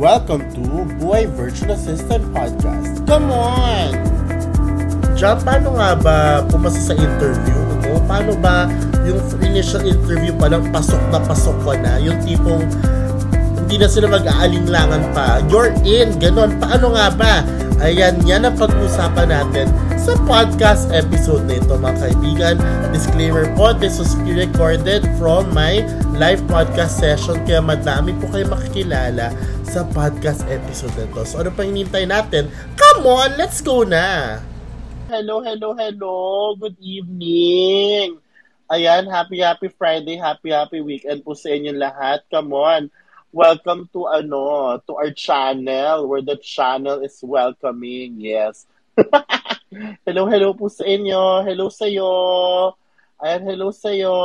Welcome to Buhay Virtual Assistant Podcast. Come on! Diyan, paano nga ba pumasa sa interview mo? Paano ba yung initial interview pa lang pasok na pasok ka na? Yung tipong hindi na sila mag-aalinlangan pa. You're in, ganon. Paano nga ba? Ayan, yan ang pag-uusapan natin sa podcast episode na ito mga kaibigan. Disclaimer po, this was pre-recorded from my live podcast session kaya madami po kayo makikilala sa podcast episode na ito. So ano pang hinintay natin? Come on, let's go na! Hello, hello, hello! Good evening! Ayan, happy, happy Friday, happy, happy weekend po sa inyo lahat. Come on! Welcome to ano, to our channel where the channel is welcoming. Yes. hello, hello po sa inyo. Hello sa iyo. Ayan, hello sa iyo.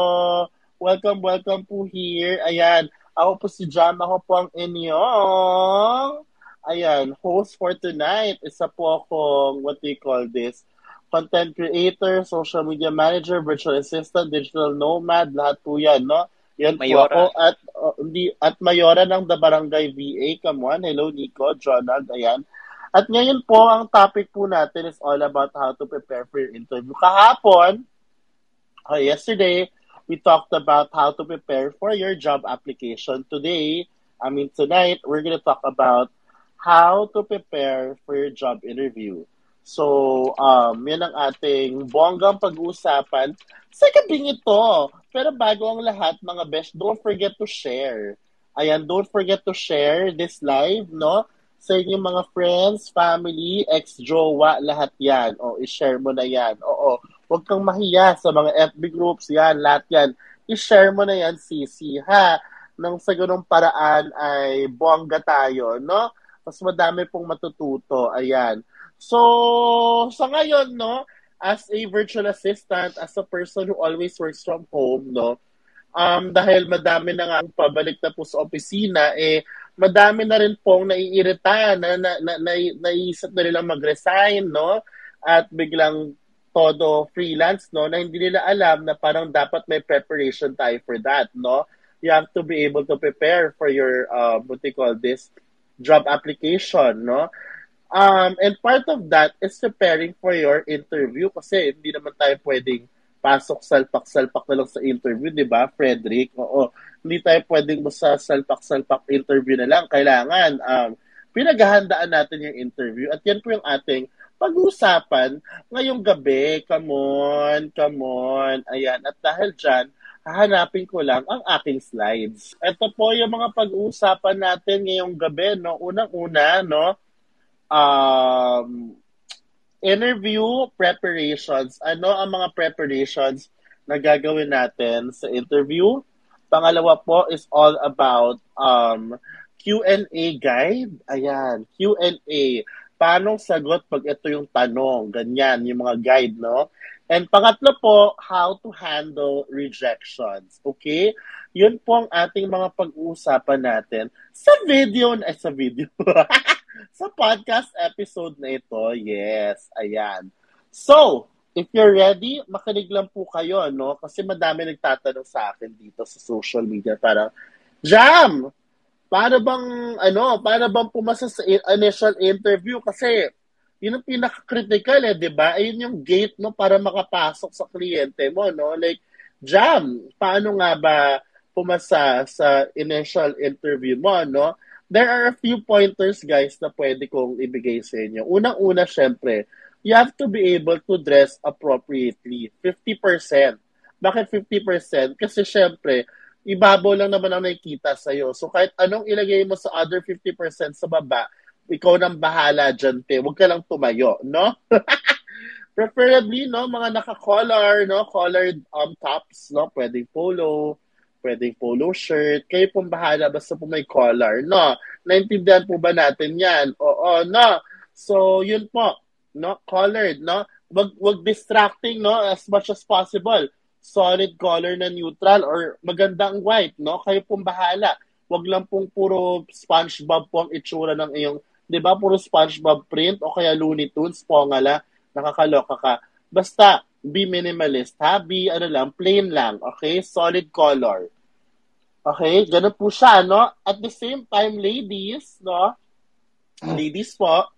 Welcome, welcome po here. Ayan, ako po si Jam. Ako po ang inyong ayan, host for tonight. Isa po akong, what do you call this? Content creator, social media manager, virtual assistant, digital nomad, lahat po yan, no? Yan Mayora. po ako at uh, at Mayora ng The Barangay VA. Come on. Hello Nico, Jonald, ayan. At ngayon po, ang topic po natin is all about how to prepare for your interview. Kahapon, uh, yesterday, we talked about how to prepare for your job application. Today, I mean tonight, we're going to talk about how to prepare for your job interview. So, um, yan ang ating bonggang pag-uusapan sa gabing ito. Pero bago ang lahat, mga best, don't forget to share. Ayan, don't forget to share this live, no? sa inyong mga friends, family, ex-jowa, lahat yan. O, i-share mo na yan. Oo, huwag kang mahiya sa mga FB groups, yan, lahat yan. I-share mo na yan, sisi, ha? Nang sa ganung paraan ay bongga tayo, no? Mas madami pong matututo, ayan. So, sa ngayon, no, as a virtual assistant, as a person who always works from home, no, um, dahil madami na nga ang pabalik na po sa opisina, eh, madami na rin pong naiirita na, na, na, na naisip na nilang mag-resign, no? At biglang todo freelance, no? Na hindi nila alam na parang dapat may preparation tayo for that, no? You have to be able to prepare for your, uh, what they call this, job application, no? Um, and part of that is preparing for your interview kasi hindi naman tayo pwedeng pasok salpak-salpak na lang sa interview, di ba, Frederick? Oo hindi tayo pwedeng basta salpak-salpak interview na lang. Kailangan um, pinaghahandaan natin yung interview at yan po yung ating pag-uusapan ngayong gabi. Come on, come on. Ayan. At dahil dyan, hahanapin ko lang ang aking slides. Ito po yung mga pag-uusapan natin ngayong gabi. No? Unang-una, no? um, interview preparations. Ano ang mga preparations na gagawin natin sa interview? Pangalawa po is all about um, Q&A guide. Ayan, Q&A. Paano sagot pag ito yung tanong? Ganyan, yung mga guide, no? And pangatlo po, how to handle rejections. Okay? Yun po ang ating mga pag-uusapan natin sa video, eh, sa video, sa podcast episode na ito. Yes, ayan. So, if you're ready, makinig lang po kayo, no? Kasi madami nagtatanong sa akin dito sa social media. Parang, Jam! Para bang, ano, para bang pumasa sa initial interview? Kasi, yun ang pinaka-critical eh, di ba? Ayun yung gate, no, para makapasok sa kliyente mo, no? Like, Jam, paano nga ba pumasa sa initial interview mo, no? There are a few pointers, guys, na pwede kong ibigay sa inyo. Unang-una, syempre, you have to be able to dress appropriately. 50%. Bakit 50%? Kasi syempre, ibabaw lang naman ang nakikita sa'yo. So kahit anong ilagay mo sa other 50% sa baba, ikaw nang bahala dyan, te. Huwag ka lang tumayo, no? Preferably, no, mga naka-collar, no, collared um, tops, no, pwedeng polo, pwedeng polo shirt. Kayo pong bahala, basta po may collar, no? Naintindihan po ba natin yan? Oo, no? So, yun po no? Colored, no? Wag wag distracting, no? As much as possible. Solid color na neutral or magandang white, no? Kayo pong bahala. Wag lang pong puro SpongeBob po ang itsura ng iyong, 'di ba? Puro SpongeBob print o kaya Looney Tunes po ngala, nakakaloka ka. Basta be minimalist, ha? Be ano lang, plain lang, okay? Solid color. Okay, ganun po siya, no? At the same time, ladies, no? Ladies po,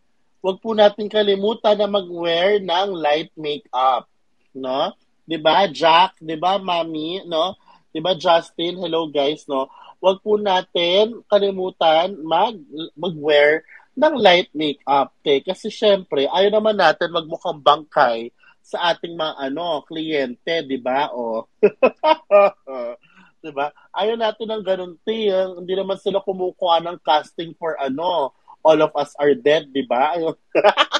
wag po natin kalimutan na mag-wear ng light makeup, no? 'Di ba? Jack, 'di ba, Mami, no? 'Di ba, Justin? Hello guys, no? Wag po natin kalimutan mag mag-wear ng light makeup, okay? Kasi syempre, ayaw naman natin magmukhang bangkay sa ating mga ano, kliyente, 'di ba? O. 'Di ba? Ayaw natin ng ganun, te. Hindi naman sila kumukuha ng casting for ano, All of Us Are Dead, 'di ba?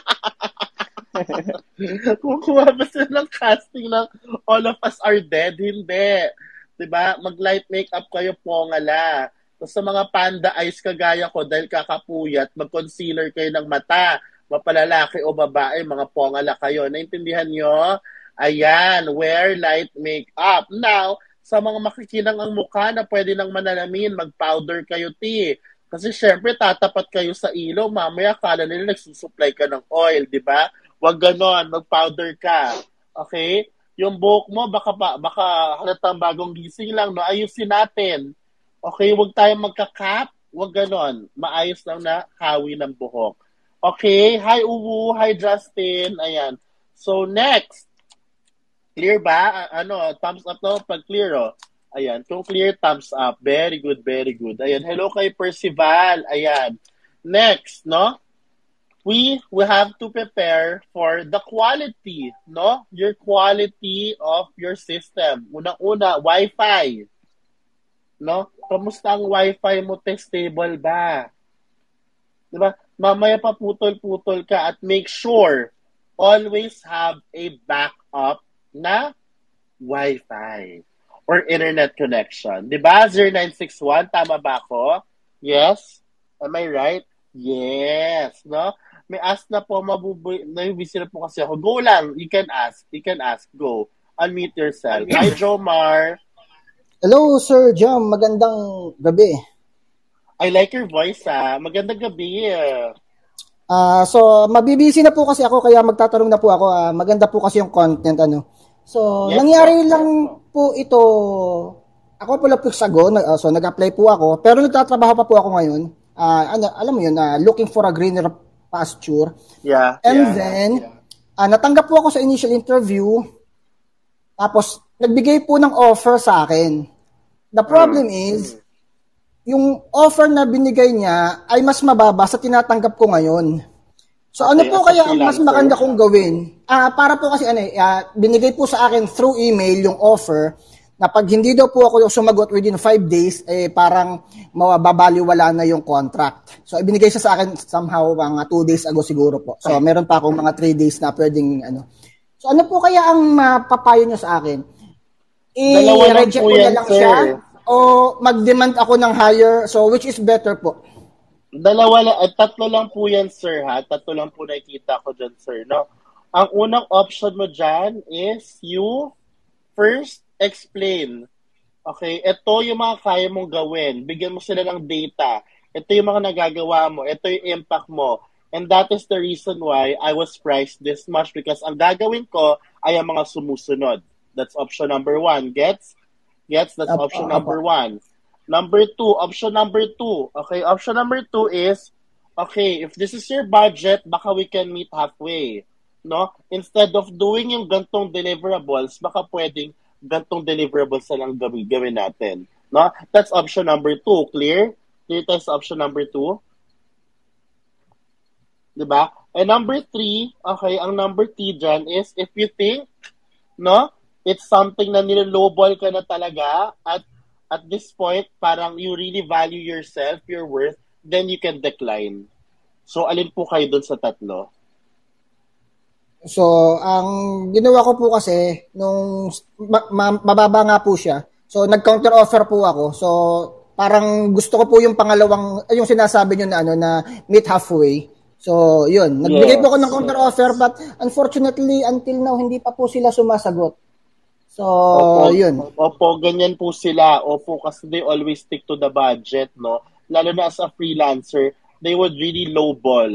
Kumukuha ba sila ng casting ng All of Us Are Dead? Hindi. 'Di ba? Mag-light makeup kayo pongala. Tapos sa mga panda eyes kagaya ko dahil kakapuyat, mag-concealer kayo ng mata. Mapalalaki o babae, mga pongala kayo. Naintindihan nyo? Ayan, wear light makeup. Now, sa mga makikinang ang mukha na pwede nang manalamin, mag-powder kayo, ti. Kasi syempre, tatapat kayo sa ilaw, mamaya kala nila nagsusupply ka ng oil, di ba? Huwag ganon, mag-powder ka. Okay? Yung buhok mo, baka, baka halatang bagong gising lang, no? Ayusin natin. Okay, huwag tayong magka-cap. Huwag ganon. Maayos lang na hawi ng buhok. Okay, hi Uwu, hi Justin. Ayan. So next, clear ba? Ano, thumbs up to pag clear, oh. Ayan, kung clear, thumbs up. Very good, very good. Ayan, hello kay Percival. Ayan. Next, no? We we have to prepare for the quality, no? Your quality of your system. Unang-una, Wi-Fi. No? Kamusta ang Wi-Fi mo? Stable ba? 'Di ba? Mamaya pa putol-putol ka at make sure always have a backup na Wi-Fi or internet connection. 'Di ba? 0961 tama ba ako? Yes? Am I right? Yes, no? May ask na po, mabubuy, nabibisi na po kasi ako. Go lang, you can ask. You can ask, go. Unmute yourself. Hi, Jomar. Hello, Sir Jam. Magandang gabi. I like your voice, ah. Magandang gabi. Ah, uh, so mabibisi na po kasi ako kaya magtatanong na po ako. Uh, maganda po kasi yung content ano. So, yes, nangyari yes, lang po ito ako po lang sago, uh, so nag-apply po ako, pero nagtatrabaho pa po ako ngayon. Uh, ano, alam mo yun, uh, looking for a greener pasture. Yeah. And yeah, then, yeah. Uh, natanggap po ako sa initial interview. Tapos, nagbigay po ng offer sa akin. The problem mm. is, yung offer na binigay niya ay mas mababa sa tinatanggap ko ngayon. So ano okay, ano po kaya ang mas maganda kong gawin? Ah, uh, para po kasi ano, uh, binigay po sa akin through email yung offer na pag hindi daw po ako sumagot within 5 days, eh parang mababaliwala na yung contract. So ibinigay siya sa akin somehow mga 2 days ago siguro po. So meron pa akong mga 3 days na pwedeng ano. So ano po kaya ang mapapayo niyo sa akin? I-reject ko na lang sir. siya o mag-demand ako ng higher. So which is better po? Dalawa lang, at tatlo lang po yan, sir, ha? Tatlo lang po nakikita ko dyan, sir, no? Ang unang option mo dyan is you first explain. Okay, ito yung mga kaya mong gawin. Bigyan mo sila ng data. Ito yung mga nagagawa mo. Ito yung impact mo. And that is the reason why I was priced this much because ang gagawin ko ay ang mga sumusunod. That's option number one. Gets? Gets? That's Apo, option number Apo. one. Number two, option number two. Okay, option number two is, okay, if this is your budget, baka we can meet halfway. No? Instead of doing yung gantong deliverables, baka pwedeng gantong deliverables na lang gawin, gawin natin. No? That's option number two. Clear? Clear tayo sa option number two? Diba? And number three, okay, ang number T dyan is if you think, no, it's something na nilolowball ka na talaga at at this point, parang you really value yourself, your worth, then you can decline. So, alin po kayo dun sa tatlo? So, ang ginawa ko po kasi, nung ma- ma- mababa nga po siya, so nag-counter offer po ako. So, parang gusto ko po yung pangalawang, yung sinasabi nyo na, ano, na meet halfway. So, yun. Nagbigay yes. po ako ng counter offer but unfortunately, until now, hindi pa po sila sumasagot. So, opo, yun. Opo, ganyan po sila. Opo, kasi they always stick to the budget, no? Lalo na as a freelancer, they would really lowball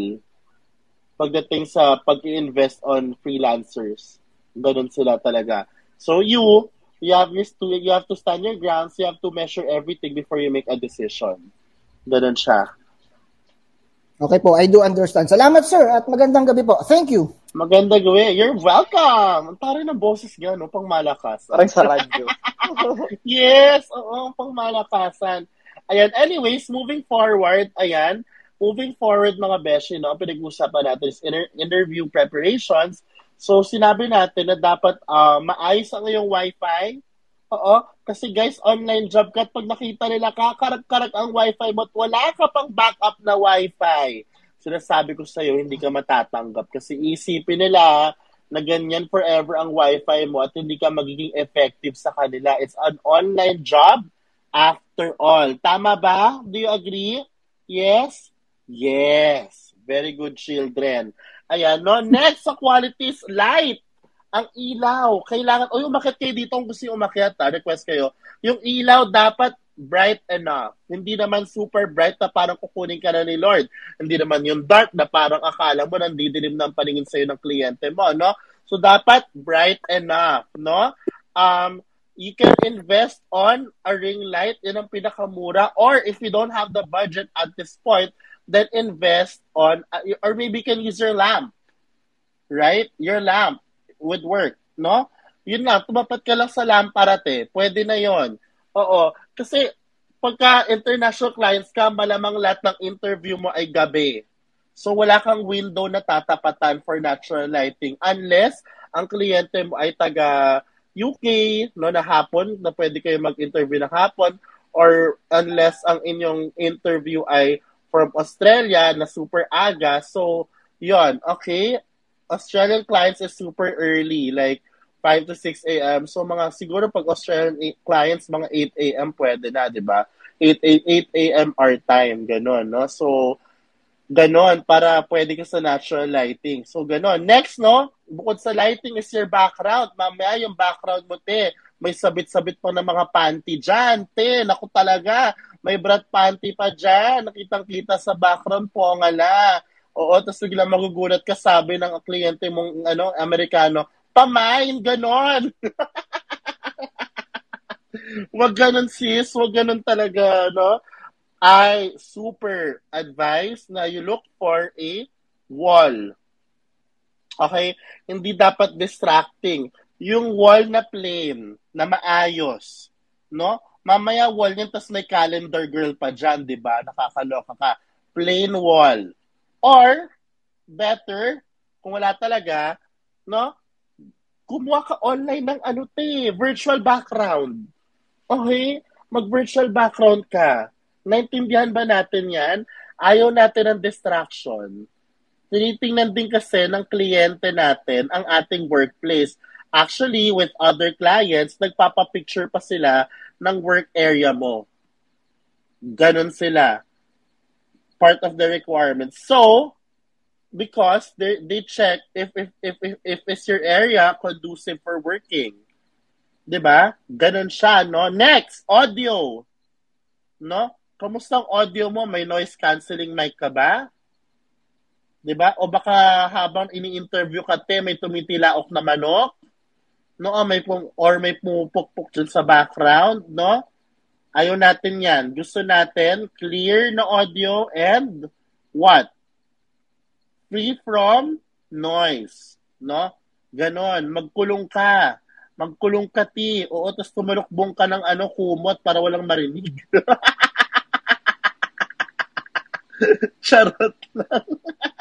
pagdating sa pag invest on freelancers. Ganun sila talaga. So you, You have, to, you have to stand your grounds, you have to measure everything before you make a decision. Ganun siya. Okay po, I do understand. Salamat sir at magandang gabi po. Thank you. Magandang gabi. You're welcome. Ang taray ng boses niya, no? Pang malakas. Parang sa radyo. yes, oo, pang malakasan. Ayan, anyways, moving forward, ayan, moving forward mga beshi, no, pinag-usapan natin is inter- interview preparations. So, sinabi natin na dapat uh, maayos ang iyong wifi. Oo, kasi guys, online job ka pag nakita nila kakarag-karag ang wifi mo at wala ka pang backup na wifi. Sinasabi ko sa'yo, hindi ka matatanggap kasi isipin nila na ganyan forever ang wifi mo at hindi ka magiging effective sa kanila. It's an online job after all. Tama ba? Do you agree? Yes? Yes. Very good, children. Ayan, no? Next sa qualities, light. Ang ilaw. Kailangan, o yung umakit kayo dito kung gusto yung umakyat, ha? request kayo. Yung ilaw dapat bright enough. Hindi naman super bright na parang kukunin ka na ni Lord. Hindi naman yung dark na parang akala mo nandidilim ng paningin sa'yo ng kliyente mo, no? So, dapat bright enough, no? Um, you can invest on a ring light. Yan ang pinakamura. Or if you don't have the budget at this point, then invest on, uh, or maybe you can use your lamp. Right? Your lamp would work, no? Yun nga, tumapat ka lang sa lamparate, pwede na yon. Oo. Kasi, pagka international clients ka, malamang lahat ng interview mo ay gabi. So, wala kang window na tatapatan for natural lighting unless ang kliyente mo ay taga UK, no, na hapon, na pwede kayo mag-interview na hapon, or unless ang inyong interview ay from Australia na super aga. So, yon okay. Australian clients is super early, like 5 to 6 a.m. So, mga siguro pag Australian clients, mga 8 a.m. pwede na, di ba? 8, 8, 8 a.m. our time, ganon, no? So, ganon, para pwede ka sa natural lighting. So, ganon. Next, no? Bukod sa lighting is your background. Mamaya yung background mo, te. May sabit-sabit pa ng mga panty dyan, te. Naku talaga may brat panty pa dyan. Nakitang-kita sa background po, ngala. Oo, tapos biglang magugulat ka, sabi ng kliyente mong ano, Amerikano, pamain, ganon. wag ganon sis, wag ganon talaga, no? I super advise na you look for a wall. Okay? Hindi dapat distracting. Yung wall na plain, na maayos, no? Mamaya wall niyan, tapos may calendar girl pa dyan, di ba? Nakakaloka ka. Plain wall. Or, better, kung wala talaga, no? Kumuha ka online ng ano te, virtual background. Okay? Mag-virtual background ka. Naintindihan ba natin yan? Ayaw natin ng distraction. Tinitingnan din kasi ng kliyente natin ang ating workplace. Actually, with other clients, nagpapapicture pa sila ng work area mo. Ganon sila. Part of the requirements. So, because they, they check if, if, if, if, if is your area conducive for working. 'Di ba? Ganon siya, no? Next, audio. No? Kamusta ang audio mo? May noise cancelling mic ka ba? 'Di ba? O baka habang ini-interview ka te, may tumitilaok na manok? No? Or may, pum, or may pumupukpuk dyan sa background, no? Ayaw natin yan. Gusto natin clear na audio and what? Free from noise, no? Ganon. Magkulong ka. Magkulong ka, ti. Oo, tapos tumalukbong ka ng ano, kumot para walang marinig. Charot lang.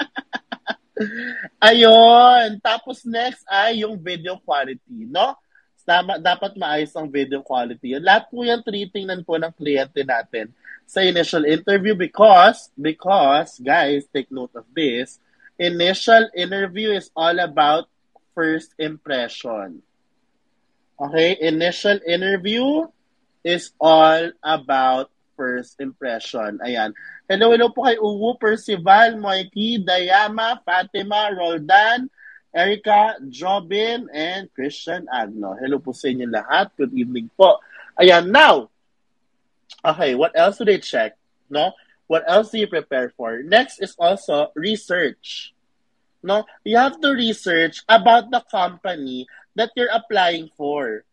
Ayun. Tapos next ay yung video quality, no? Tama, dapat maayos ang video quality. Lahat po yan tinitingnan po ng kliyente natin sa initial interview because, because, guys, take note of this, initial interview is all about first impression. Okay? Initial interview is all about first impression. Ayan. Hello, hello po kay Uwu, Percival, Moiki, Dayama, Fatima, Roldan, Erica, Jobin, and Christian Agno. Hello po sa inyo lahat. Good evening po. Ayan, now, okay, what else do they check? No? What else do you prepare for? Next is also research. No? You have to research about the company that you're applying for.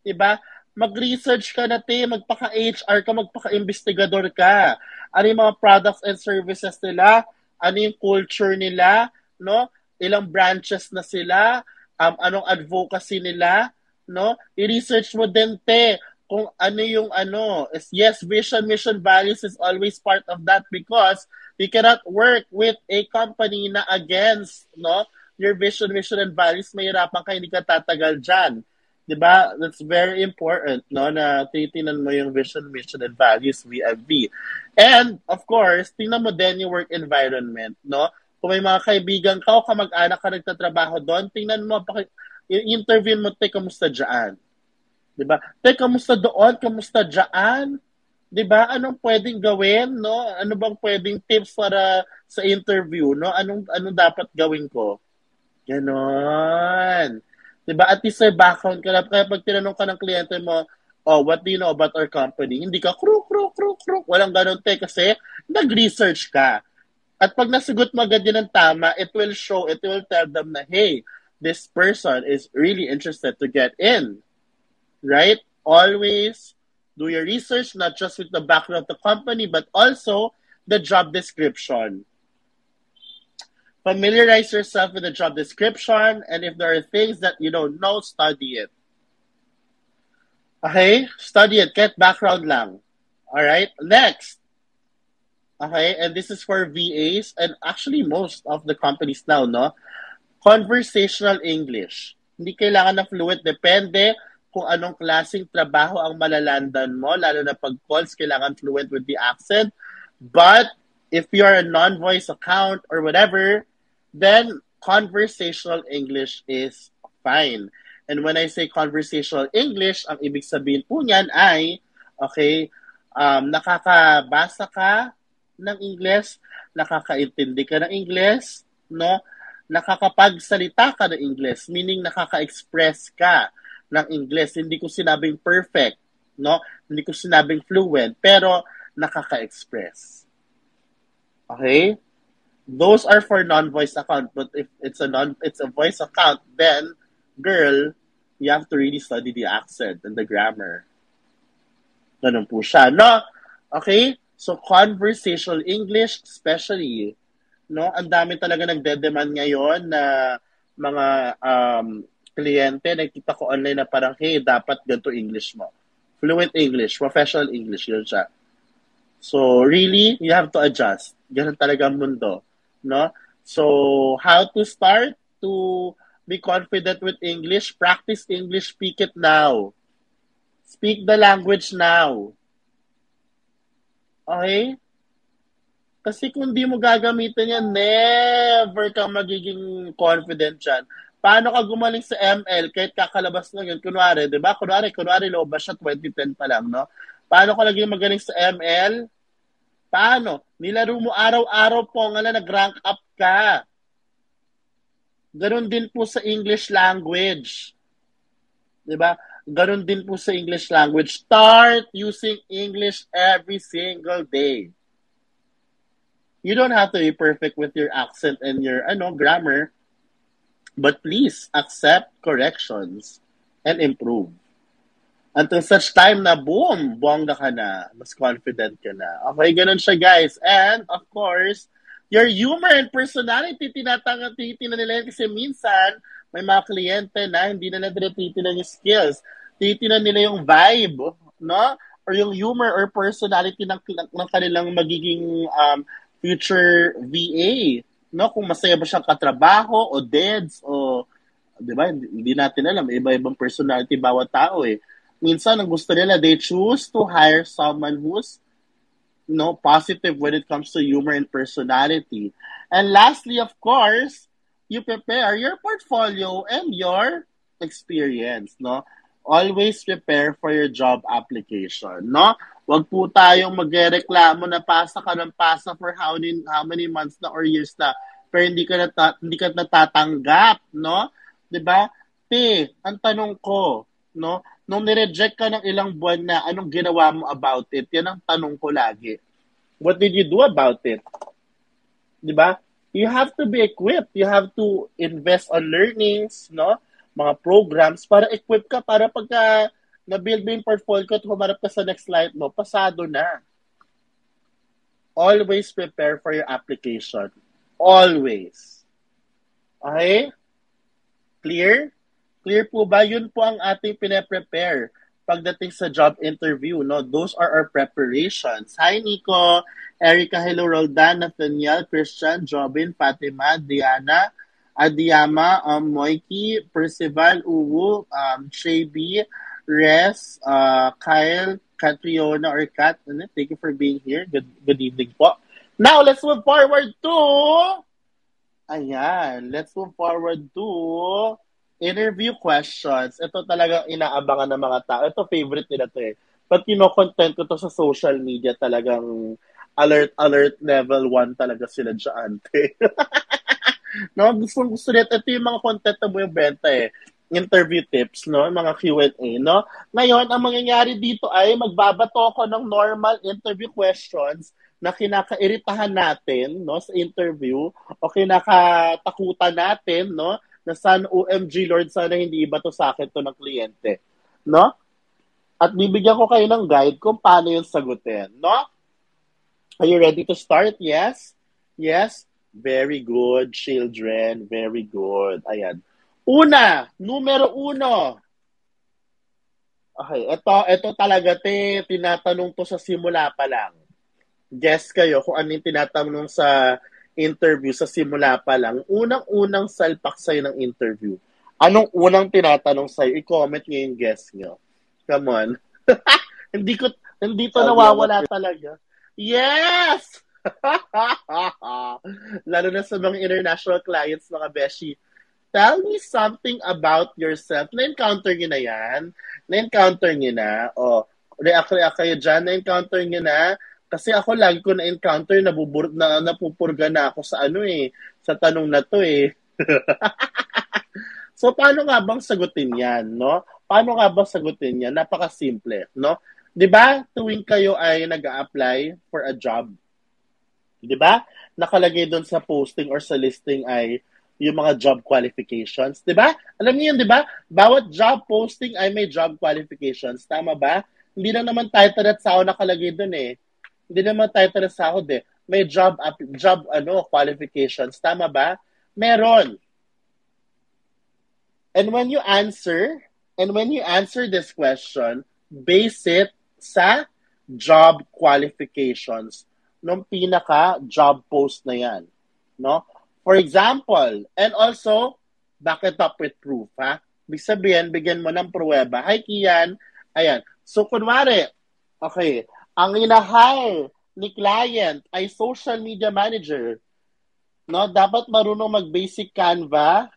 Diba? Mag-research ka na, te. Magpaka-HR ka, magpaka-investigador ka. Ano yung mga products and services nila? Ano yung culture nila? No? Ilang branches na sila? Um, anong advocacy nila? No? I-research mo din, te kung ano yung ano. Yes, vision, mission, values is always part of that because you cannot work with a company na against no your vision, mission, and values. Mahirapan ka, hindi ka tatagal dyan. Diba? That's very important, no? Na titinan mo yung vision, mission, and values VFV. And, of course, tingnan mo din yung work environment, no? Kung may mga kaibigan ka o kamag-anak ka nagtatrabaho doon, tingnan mo, interview mo, te, kamusta dyan? 'Di ba? Te, kamusta doon? Kamusta diyan? 'Di ba? Anong pwedeng gawin, no? Ano bang pwedeng tips para sa interview, no? Anong anong dapat gawin ko? Ganon. 'Di ba? At least may background ka na. Kaya pag tinanong ka ng kliyente mo, oh, what do you know about our company? Hindi ka kruk, kruk, kruk, kruk. Walang ganon, te, kasi nag-research ka. At pag nasugot mo agad yun ng tama, it will show, it will tell them na, hey, this person is really interested to get in right? Always do your research, not just with the background of the company, but also the job description. Familiarize yourself with the job description, and if there are things that you don't know, study it. Okay? Study it. Get background lang. Alright? Next. Okay? And this is for VAs, and actually most of the companies now, no? Conversational English. Hindi kailangan na fluent. Depende kung anong klaseng trabaho ang malalandan mo, lalo na pag calls, kailangan fluent with the accent. But if you're a non-voice account or whatever, then conversational English is fine. And when I say conversational English, ang ibig sabihin po niyan ay, okay, um, nakakabasa ka ng English, nakakaintindi ka ng English, no? Nakakapagsalita ka ng English, meaning nakaka-express ka ng English. Hindi ko sinabing perfect, no? Hindi ko sinabing fluent, pero nakaka-express. Okay? Those are for non-voice account, but if it's a non it's a voice account, then girl, you have to really study the accent and the grammar. Ganun po siya, no? Okay? So conversational English especially, no? Ang dami talaga nagde-demand ngayon na mga um, kliyente, nakita ko online na parang, hey, dapat ganito English mo. Fluent English, professional English, yun siya. So, really, you have to adjust. Ganun talaga ang mundo. No? So, how to start to be confident with English? Practice English, speak it now. Speak the language now. Okay? Kasi kung di mo gagamitin yan, never kang magiging confident dyan paano ka gumaling sa ML kahit kakalabas lang yun? Kunwari, di ba? Kunwari, kunwari, ba siya 2010 pa lang, no? Paano ka naging magaling sa ML? Paano? Nilaro mo araw-araw po nga na nag-rank up ka. Ganon din po sa English language. Di ba? Ganon din po sa English language. Start using English every single day. You don't have to be perfect with your accent and your ano grammar But please accept corrections and improve. Until such time na boom, bongga ka na, mas confident ka na. Okay, ganun siya guys. And of course, your humor and personality, tinatanga, titinan nila yan kasi minsan, may mga kliyente na hindi na nila titinan yung skills. Titinan nila yung vibe, no? Or yung humor or personality ng, ng kanilang magiging um, future VA no, kung masaya ba siyang katrabaho o deads o 'di ba? Hindi natin alam, iba-ibang personality bawat tao eh. Minsan ang gusto nila they choose to hire someone who's no positive when it comes to humor and personality. And lastly, of course, you prepare your portfolio and your experience, no? Always prepare for your job application, no? Huwag po tayong magreklamo na pasa ka ng pasa for how many, how many months na or years na pero hindi ka nata, hindi ka natatanggap, no? 'Di ba? Te, ang tanong ko, no? Nung ni-reject ka ng ilang buwan na, anong ginawa mo about it? Yan ang tanong ko lagi. What did you do about it? 'Di ba? You have to be equipped. You have to invest on learnings, no? Mga programs para equip ka para pagka na-build mo yung portfolio at humarap ka sa next slide mo, pasado na. Always prepare for your application. Always. Okay? Clear? Clear po ba? Yun po ang ating pine-prepare pagdating sa job interview. No? Those are our preparations. Hi, Nico. Erica, hello, Roldan, Nathaniel, Christian, Jobin, Fatima, Diana, Adiyama, um, Moiki, Percival, Uwu, um, Shay Res, uh, Kyle, Catriona, or Kat. Thank you for being here. Good, good evening po. Now, let's move forward to... Ayan, let's move forward to interview questions. Ito talaga inaabangan ng mga tao. Ito favorite nila to eh. But you know, content ko to sa social media talagang alert, alert level 1 talaga sila dyan. no, gusto gusto nito ito yung mga content na mo yung benta eh interview tips, no? Mga Q&A, no? Ngayon, ang mangyayari dito ay magbabato ako ng normal interview questions na kinakairitahan natin, no, sa interview o kinakatakutan natin, no, na san OMG Lord, sana hindi iba to sa akin to ng kliyente, no? At bibigyan ko kayo ng guide kung paano yung sagutin, no? Are you ready to start? Yes? Yes? Very good, children. Very good. Ayan. Una, numero uno. Okay, ito, ito talaga, te, tinatanong to sa simula pa lang. Guess kayo kung ano yung tinatanong sa interview sa simula pa lang. Unang-unang salpak sa'yo ng interview. Anong unang tinatanong sa'yo? I-comment nyo yung guess nyo. Come on. hindi ko, hindi to nawawala talaga. Yes! Lalo na sa mga international clients, mga beshi. Tell me something about yourself. Na-encounter nyo na yan? Na-encounter nyo na? O, react-react kayo dyan. Na-encounter nyo na? Kasi ako lagi ko na-encounter, nabubur na, napupurga na ako sa ano eh, sa tanong na to eh. so, paano nga bang sagutin yan, no? Paano nga bang sagutin yan? Napaka-simple, no? 'Di ba? Tuwing kayo ay nag-a-apply for a job, 'di ba? Nakalagay doon sa posting or sa listing ay yung mga job qualifications, 'di ba? Alam niyo 'di ba? Bawat job posting ay may job qualifications, tama ba? Hindi na naman title at sahod nakalagay doon eh. Hindi naman title at sahod eh. May job job ano qualifications, tama ba? Meron. And when you answer, and when you answer this question, base it sa job qualifications ng pinaka job post na yan, no? For example, and also, back it up with proof, ha? Ibig sabihin, bigyan mo ng pruweba. Hi, Kian. Ayan. So, kunwari, okay, ang ina-hire ni client ay social media manager. No, dapat marunong mag-basic Canva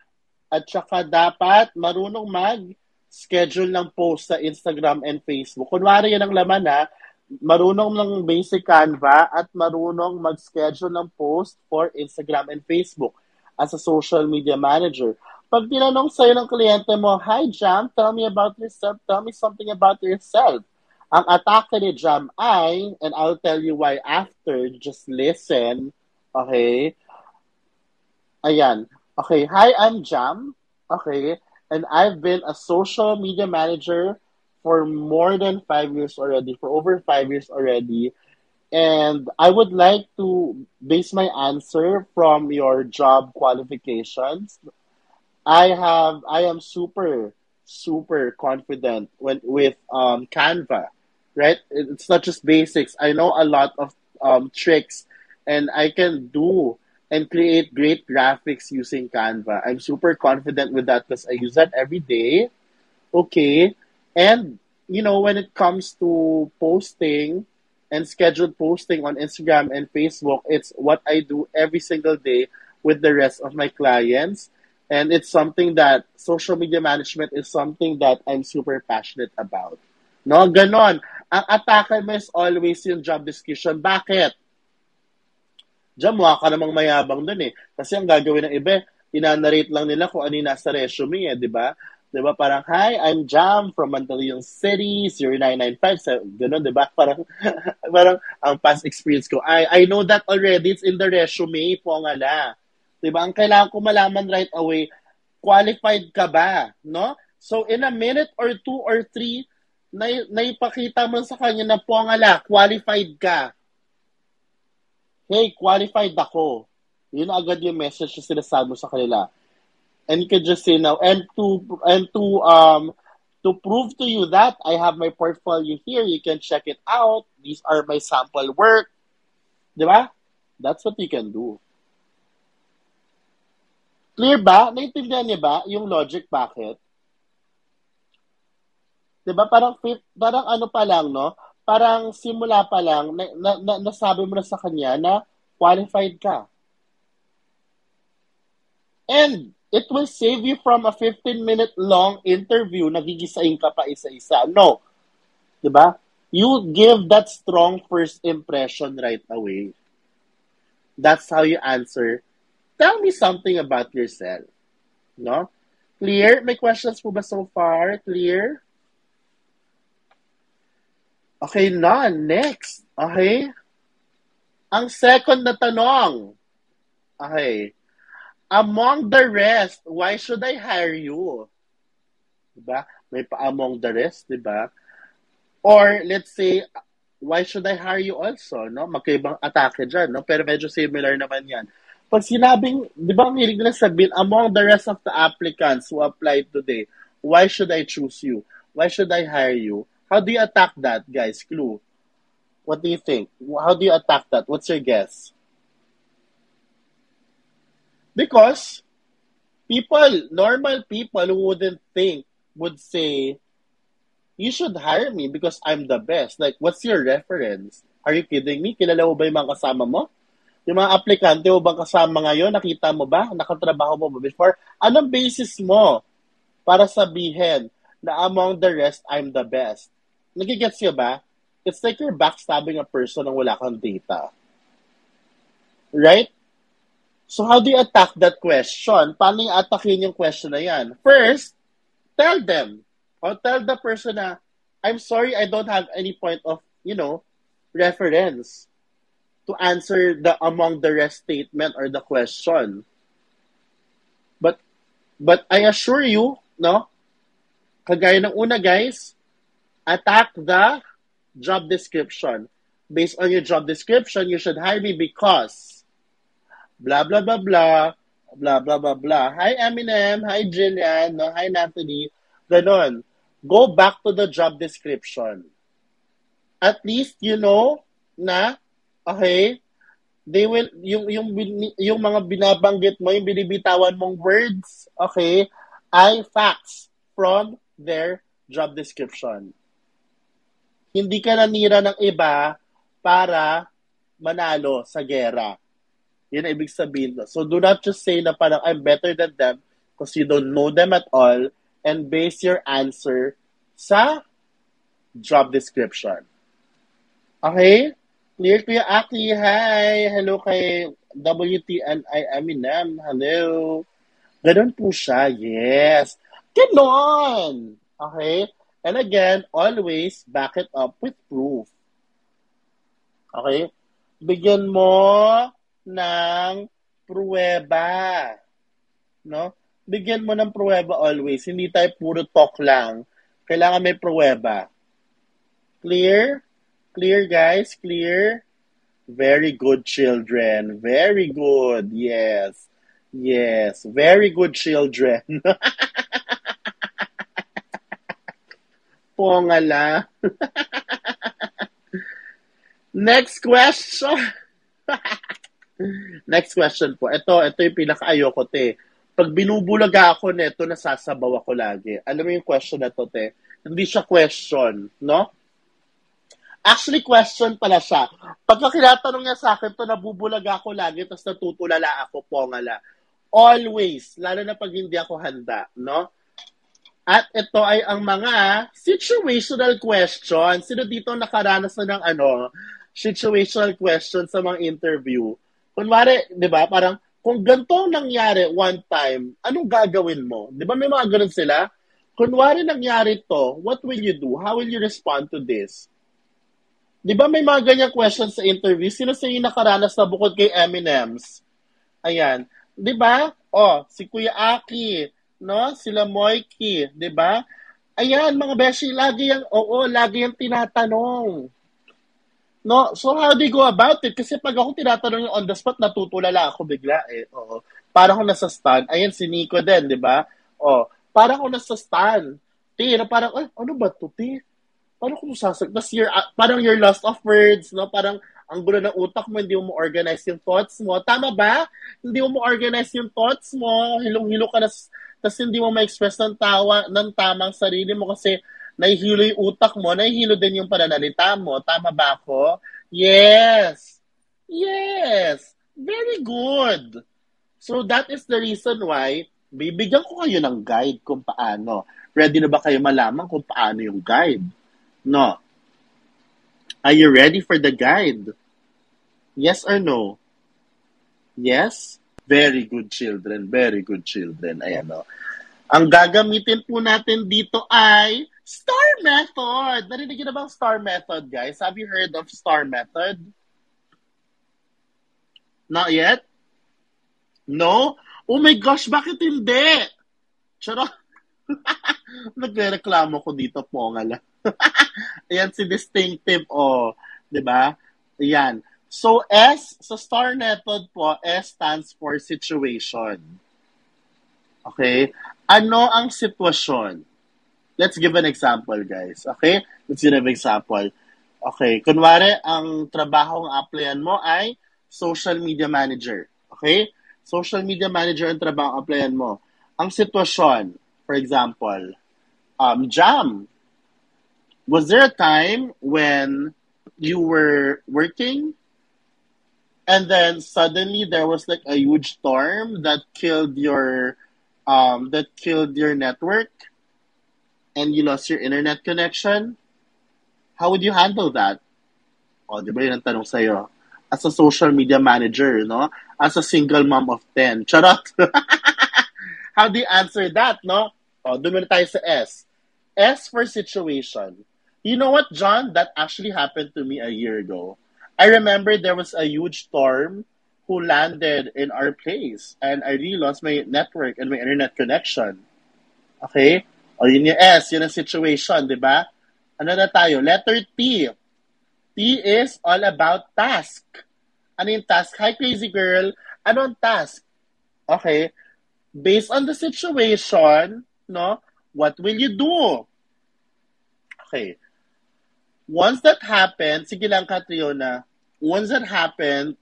at saka dapat marunong mag-schedule ng post sa Instagram and Facebook. Kunwari yan ang laman ha, marunong ng basic Canva at marunong mag-schedule ng post for Instagram and Facebook as a social media manager. Pag tinanong sa'yo ng kliyente mo, Hi Jam, tell me about yourself, tell me something about yourself. Ang atake ni Jam ay, and I'll tell you why after, just listen, okay? Ayan. Okay, hi, I'm Jam. Okay, and I've been a social media manager for more than five years already, for over five years already. And I would like to base my answer from your job qualifications. I have, I am super, super confident when, with um, Canva, right? It's not just basics. I know a lot of um, tricks and I can do and create great graphics using Canva. I'm super confident with that because I use that every day. Okay. And, you know, when it comes to posting and scheduled posting on Instagram and Facebook, it's what I do every single day with the rest of my clients. And it's something that social media management is something that I'm super passionate about. No, ganon. Ang atake mo is always yung job description. Bakit? Diyan, mukha ka namang mayabang dun eh. Kasi ang gagawin ng iba, inanarate lang nila kung ano yung nasa resume eh, di ba? Di ba? Parang, hi, I'm Jam from Mandaluyong City, 0995. So, ganun, di ba? Parang, parang, ang past experience ko, I, I know that already. It's in the resume po nga la. Di ba? Ang kailangan ko malaman right away, qualified ka ba? No? So, in a minute or two or three, na, naipakita mo sa kanya na po pongala, qualified ka. Hey, qualified ako. Yun agad yung message na sinasabi mo sa kanila. And you can just say now, and to, and to, um, to prove to you that I have my portfolio here, you can check it out. These are my sample work. Di ba? That's what you can do. Clear ba? Naintindihan niya ba yung logic bakit? 'Di ba? Parang parang ano pa lang, no? Parang simula pa lang na, na, na, nasabi mo na sa kanya na qualified ka. And it will save you from a 15-minute long interview na gigisain ka pa isa-isa. No. 'Di ba? You give that strong first impression right away. That's how you answer. Tell me something about yourself. No? Clear? May questions po ba so far? Clear? Okay na, next. Okay? Ang second na tanong. Okay. Among the rest, why should I hire you? Diba? May pa among the rest, diba? Or let's say, why should I hire you also? No? Magkaibang atake dyan, no? Pero medyo similar naman yan. Pag sinabing, di ba ang hilig na sabihin, among the rest of the applicants who applied today, why should I choose you? Why should I hire you? How do you attack that, guys? Clue. What do you think? How do you attack that? What's your guess? Because people, normal people who wouldn't think would say, you should hire me because I'm the best. Like, what's your reference? Are you kidding me? Kilala mo ba yung mga kasama mo? Yung mga aplikante mo ba kasama ngayon? Nakita mo ba? Nakatrabaho mo ba before? Anong basis mo para sabihin na among the rest, I'm the best? Nagigets nyo ba? It's like you're backstabbing a person nang wala kang data. Right? So how do you attack that question? Paano yung atakin yung question na yan? First, tell them. Or tell the person na, I'm sorry, I don't have any point of, you know, reference to answer the among the rest statement or the question. But but I assure you, no? Kagaya ng una, guys, attack the job description. Based on your job description, you should hire me because blah, blah, blah, blah, blah, blah, blah, blah. Hi, Eminem. Hi, Jillian. No? Hi, Natalie. Ganon. Go back to the job description. At least you know na, okay, they will, yung, yung, yung mga binabanggit mo, yung binibitawan mong words, okay, ay facts from their job description. Hindi ka nanira ng iba para manalo sa gera. Yun ang ibig sabihin. So do not just say na parang I'm better than them because you don't know them at all and base your answer sa job description. Okay? Clear Kuya Aki, hi! Hello kay WTNI Eminem. Hello. Ganon po siya, yes. Ganon! Okay? And again, always back it up with proof. Okay? Bigyan mo ng pruweba. No? Bigyan mo ng pruweba always. Hindi tayo puro talk lang. Kailangan may pruweba. Clear? Clear, guys? Clear? Very good, children. Very good. Yes. Yes. Very good, children. Pongala. Next question. Next question po. Ito, ito yung pinaka-ayoko, te. Pag binubulaga ako nito, nasasabaw ako lagi. Alam mo yung question na to, te? Hindi siya question, no? Actually, question pala siya. Pagka kinatanong niya sa akin to, nabubulaga ako lagi, tapos natutulala ako, pongala. Always, lalo na pag hindi ako handa, no? At ito ay ang mga situational questions. Sino dito nakaranas na ng ano, situational questions sa mga interview? Kunwari, di ba, parang kung ganito nangyari one time, anong gagawin mo? Di ba may mga ganun sila? Kunwari nangyari to, what will you do? How will you respond to this? Di ba may mga ganyang questions sa interview? Sino sa inyo nakaranas na bukod kay Eminems? Ayan. Di ba? Oh, si Kuya Aki, no? Sila Moiki, 'di ba? Ayan, mga beshi, lagi yung, oo, lagi yung tinatanong. No, so how do you go about it? Kasi pag ako tinatanong yung on the spot, natutulala ako bigla eh. Oo. Para ako nasa stand. Ayan, si Nico din, di ba? Oh, para ako nasa stand. Ti, na parang, ay, ano ba to, ti? Paano ko sasag? Tapos you're, uh, parang you're lost of words, no? Parang ang gulo ng utak mo, hindi mo organize yung thoughts mo. Tama ba? Hindi mo organize yung thoughts mo. Hilong-hilo ka na, tapos hindi mo ma-express ng tawa, ng tamang sarili mo kasi nahihilo yung utak mo, nahihilo din yung pananalita mo. Tama ba ako? Yes! Yes! Very good! So that is the reason why bibigyan ko kayo ng guide kung paano. Ready na ba kayo malaman kung paano yung guide? No. Are you ready for the guide? Yes or no? Yes? Very good children. Very good children. Ayan o. Ang gagamitin po natin dito ay Star method! Narinig na bang star method, guys? Have you heard of star method? Not yet? No? Oh my gosh, bakit hindi? Charot. Nagre-reklamo ko dito po nga lang. Ayan si distinctive, oh. ba? Diba? Ayan. So, S, sa star method po, S stands for situation. Okay? Ano ang sitwasyon? Let's give an example, guys. Okay? Let's give an example. Okay, kunwari, ang trabaho ng applyan mo ay social media manager. Okay? Social media manager ang trabaho applyan mo. Ang sitwasyon, for example, um, Jam, was there a time when you were working and then suddenly there was like a huge storm that killed your um, that killed your network and you lost your internet connection, how would you handle that? O, di ba yun ang tanong sa'yo? As a social media manager, no? As a single mom of 10. Charot! how do you answer that, no? O, dun muna tayo sa S. S for situation. You know what, John? That actually happened to me a year ago. I remember there was a huge storm who landed in our place and I really lost my network and my internet connection. Okay? O yun yung S, yun ang situation, di ba? Ano na tayo? Letter T. T is all about task. Ano yung task? Hi, crazy girl. Ano ang task? Okay. Based on the situation, no, what will you do? Okay. Once that happened, sige lang, Catriona, once that happened,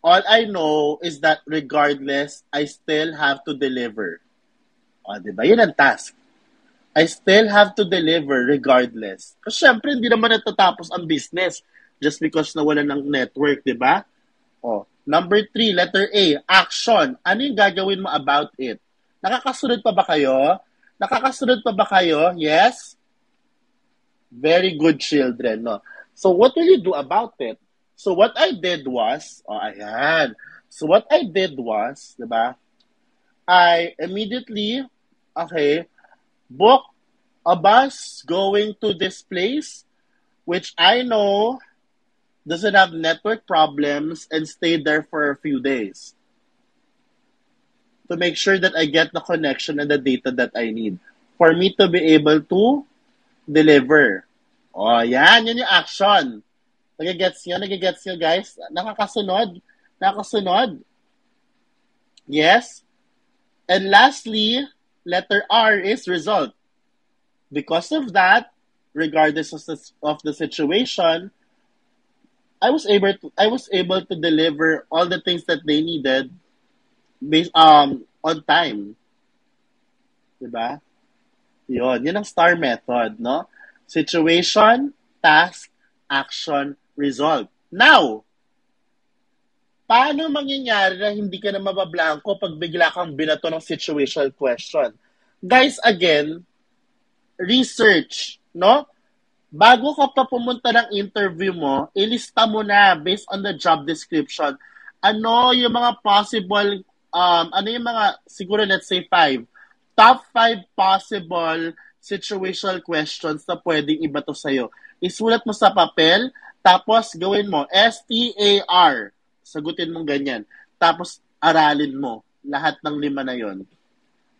all I know is that regardless, I still have to deliver. O, di ba? Yun ang task. I still have to deliver regardless. Kasi syempre, hindi naman natatapos ang business just because nawala ng network, di ba? Oh, number three, letter A, action. Ano yung gagawin mo about it? Nakakasunod pa ba kayo? Nakakasunod pa ba kayo? Yes? Very good children, no? So, what will you do about it? So, what I did was, oh, ayan. So, what I did was, di ba? I immediately, okay, book a bus going to this place, which I know doesn't have network problems, and stay there for a few days to make sure that I get the connection and the data that I need for me to be able to deliver. Oh, yan. Yan yung action. Nagigets nyo? Nagigets nyo, guys? Nakakasunod? Nakakasunod? Yes? And lastly, letter R is result. Because of that, regardless of the, of the situation, I was able to I was able to deliver all the things that they needed based um on time. 'Di ba? 'Yon, 'yun ang STAR method, no? Situation, task, action, result. Now, paano mangyayari na hindi ka na mabablanko pag bigla kang binato ng situational question? Guys, again, research, no? Bago ka pa pumunta ng interview mo, ilista mo na based on the job description. Ano yung mga possible, um, ano yung mga, siguro let's say five, top five possible situational questions na pwedeng ibato sa'yo. Isulat mo sa papel, tapos gawin mo, S-T-A-R. Sagutin mo ganyan. Tapos aralin mo lahat ng lima na yon.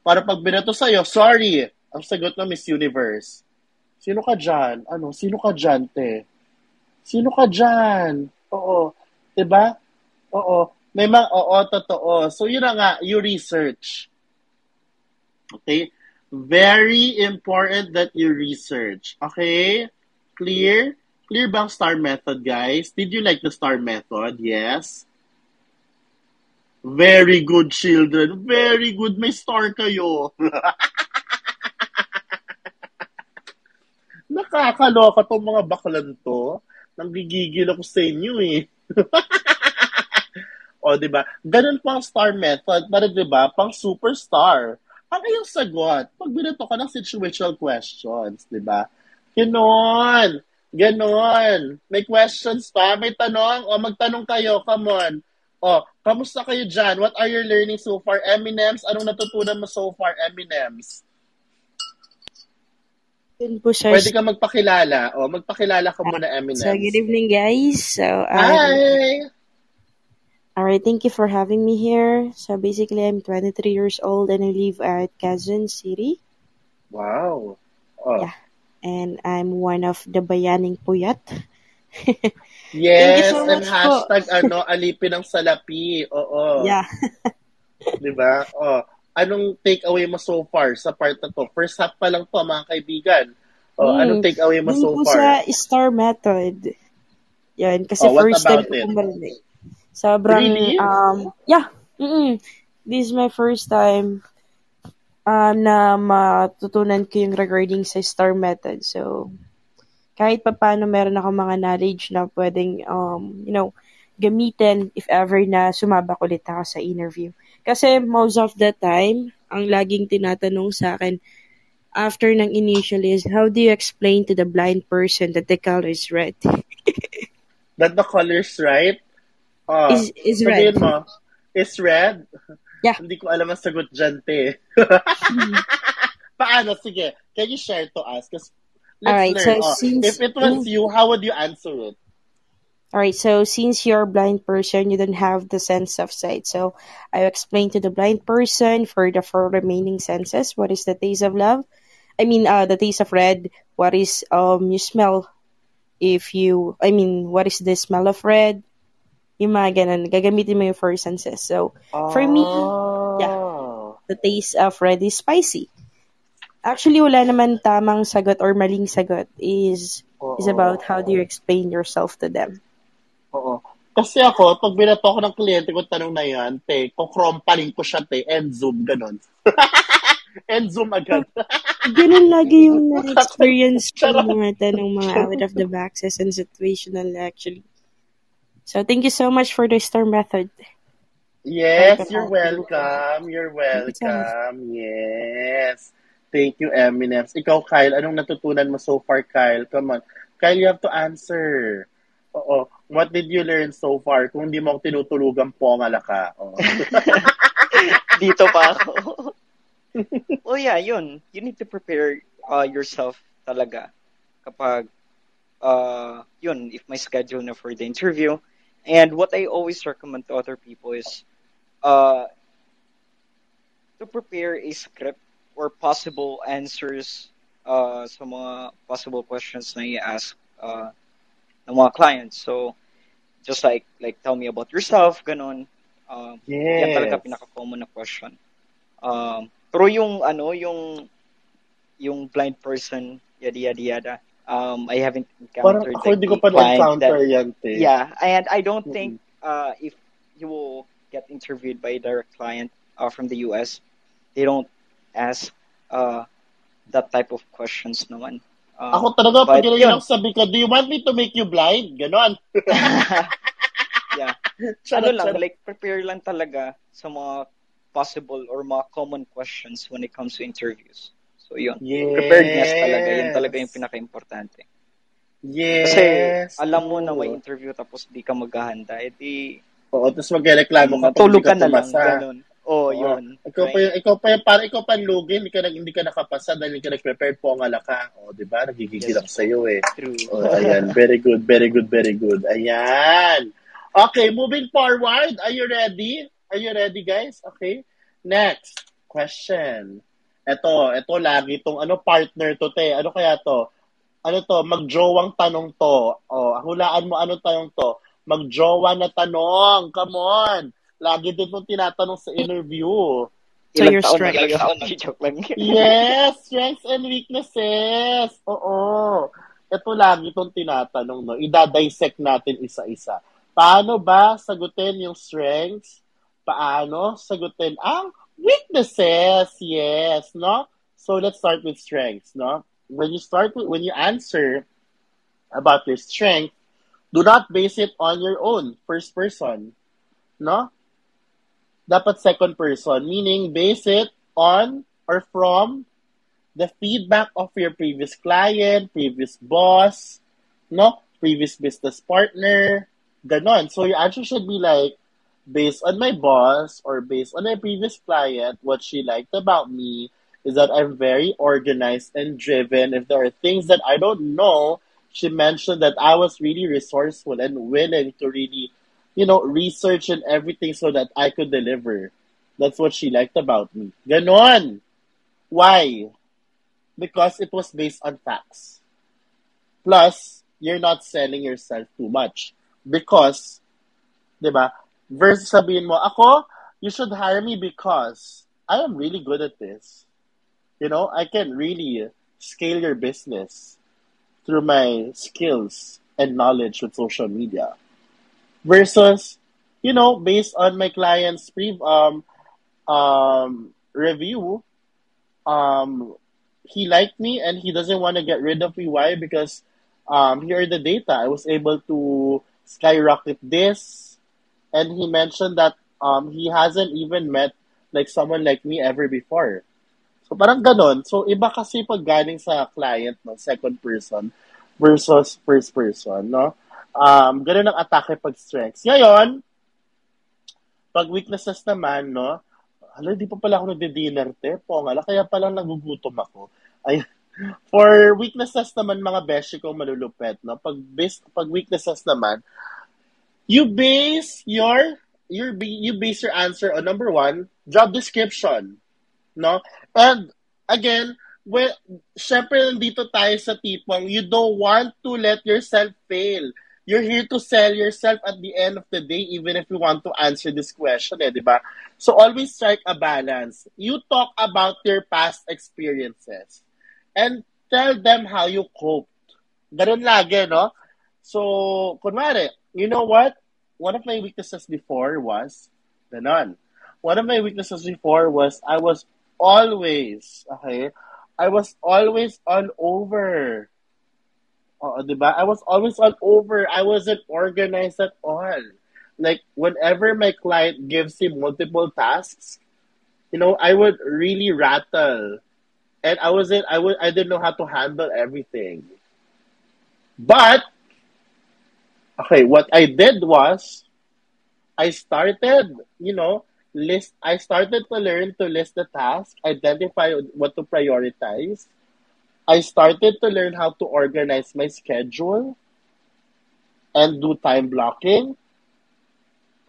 Para pag binato sa'yo, sorry, Ang sagot na Miss Universe. Sino ka dyan? Ano? Sino ka dyan, te? Sino ka dyan? Oo. Diba? Oo. May mga, oo, totoo. So, yun na nga, you research. Okay? Very important that you research. Okay? Clear? Clear bang star method, guys? Did you like the star method? Yes? Very good, children. Very good. May star kayo. Nakakaloka tong mga baklan to. Nanggigigil ako sa inyo eh. o, di ba? Ganun po ang star method. Para, di ba, pang superstar. Ano yung sagot? Pag binato ka ng situational questions, di ba? Ganon. Ganon. May questions pa? May tanong? O, magtanong kayo. Come on. O, kamusta kayo dyan? What are your learning so far? Eminems? Anong natutunan mo so far, Eminems? Yun po, sir. Pwede ka magpakilala. O, magpakilala ka muna, Eminems. So, good evening, guys. So, um, Hi! all right, thank you for having me here. So, basically, I'm 23 years old and I live at Quezon City. Wow. Oh. Yeah. And I'm one of the bayaning puyat. Yes, so and much po. hashtag ano, alipin ng salapi. Oo. Yeah. Di ba? Oh. Anong takeaway mo so far sa part na to? First half pa lang to, mga kaibigan. Oh, Mm. Anong takeaway mo Dun so far? sa star method. Yan, kasi Oh, first time ko marinig. Sobrang, Really? um, yeah. Mm-mm. This is my first time um, na matutunan ko yung regarding sa star method. So, kahit pa paano meron ako mga knowledge na pwedeng, um, you know, gamitin if ever na sumabak ulit ako sa interview. Kasi most of the time, ang laging tinatanong sa akin after ng initial is, how do you explain to the blind person that the color is red? That the colors right? Oh, Is- is red. mo, is red? Yeah. Hindi ko alam ang sagot dyan, te. Paano? Sige. Can you share to us? Because let's Alright, learn. so Oh, since- if it was you, how would you answer it? Alright, so since you're a blind person, you don't have the sense of sight. So I explain to the blind person for the four remaining senses, what is the taste of love? I mean, uh, the taste of red. What is um you smell? If you, I mean, what is the smell of red? Yung mga ganun, gagamitin mo yung four senses. So for me, Oh. the taste of red is spicy. Actually, wala naman tamang sagot or maling sagot. Is is about how do you explain yourself to them. Oo. Kasi ako, pag binato ko ng kliyente ko tanong na yan, te, kukrompaling ko siya, te, end zoom, ganon. end zoom agad. Ganun lagi yung na-experience ko mga tanong mga out of the boxes and situational actually. So, thank you so much for the star method. Yes, Welcome. you're welcome. You're welcome. Yes. Thank you, Eminems. Ikaw, Kyle, anong natutunan mo so far, Kyle? Come on. Kyle, you have to answer. Oo. What did you learn so far? Kung hindi mo ako tinutulugan po, ngala ka. Oo. Dito pa ako. oh yeah, yun. You need to prepare uh, yourself talaga kapag uh, yun, if my schedule na for the interview. And what I always recommend to other people is uh, to prepare a script or possible answers uh, sa mga possible questions na i-ask uh, ng mga clients. So, just like like tell me about yourself, ganon. Um, yan talaga yes. pinaka-common na question. Um, pero yung ano, yung yung blind person, yada yada yada. Um, I haven't Parang encountered ako hindi ko pa that- yan, te. Yeah, and I don't Mm-mm. think uh, if you will get interviewed by a direct client uh, from the US, they don't ask uh, that type of questions naman. Um, Ako talaga, pag yun yun. sabi ko, do you want me to make you blind? Ganon. yeah. Charot, ano lang, charot. like prepare lang talaga sa mga possible or mga common questions when it comes to interviews. So yun, Yes. preparedness talaga, yun talaga yung pinaka-importante. Yes. Kasi alam mo na may interview tapos di ka maghahanda, edi Oo, tapos magreklamo ka hindi ka na lang, ganun. Oh, Oo. yun. Ikaw pa yung, ikaw pa yung, para ikaw pa yung lugi, hindi ka, hindi ka nakapasa dahil hindi ka nag-prepared po ang alaka. O, di ba? Nagigigil ako Yes. sa iyo eh. True. Oh, ayan. Very good, very good, very good. Ayan. Okay, moving forward. Are you ready? Are you ready, guys? Okay. Next question. Eto, eto lagi tong ano partner to te. Ano kaya to? Ano to? Magjowang tanong to. Oh, hulaan mo ano tanong to? Magjowa na tanong. Come on. Lagi din tong tinatanong sa interview. So Ilang your taon, strength. ilang taon, joke lang. Yes, strengths and weaknesses. Oo. Ito lagi itong tinatanong, no? Ida-dissect natin isa-isa. Paano ba sagutin yung strengths? Paano sagutin ang weaknesses? Yes, no? So let's start with strengths, no? When you start with, when you answer about your strength, do not base it on your own first person, no? dapat second person, meaning base it on or from the feedback of your previous client, previous boss, no, previous business partner, ganon. So your answer should be like, based on my boss or based on my previous client, what she liked about me is that I'm very organized and driven. If there are things that I don't know, she mentioned that I was really resourceful and willing to really you know, research and everything so that I could deliver. That's what she liked about me. Ganon. Why? Because it was based on facts. Plus, you're not selling yourself too much. Because, di versus sabihin mo, ako, you should hire me because I am really good at this. You know, I can really scale your business through my skills and knowledge with social media. Versus you know based on my client's pre um um review um he liked me and he doesn't want to get rid of me. Why? Because um here are the data. I was able to skyrocket this and he mentioned that um he hasn't even met like someone like me ever before. So parang ganon so iba kasi pag galing sa client no second person versus first person no? Um, ganun ang atake pag strengths. Ngayon, pag weaknesses naman, no, hala, di pa pala ako nagdi-dinner, te, pongala, kaya palang nagugutom ako. Ay, for weaknesses naman, mga beshi kong malulupet, no, pag, base, pag weaknesses naman, you base your, your, you base your answer on number one, job description, no, and, again, well, syempre nandito tayo sa tipong you don't want to let yourself fail you're here to sell yourself at the end of the day, even if you want to answer this question, eh, di ba? So always strike a balance. You talk about your past experiences and tell them how you coped. Ganun lagi, no? So, kunwari, you know what? One of my weaknesses before was, ganon. One of my weaknesses before was I was always, okay, I was always all over Oo? I was always all over. I wasn't organized at all. Like, whenever my client gives me multiple tasks, you know, I would really rattle. And I wasn't, I would, I didn't know how to handle everything. But, okay, what I did was, I started, you know, list, I started to learn to list the task, identify what to prioritize, I started to learn how to organize my schedule and do time blocking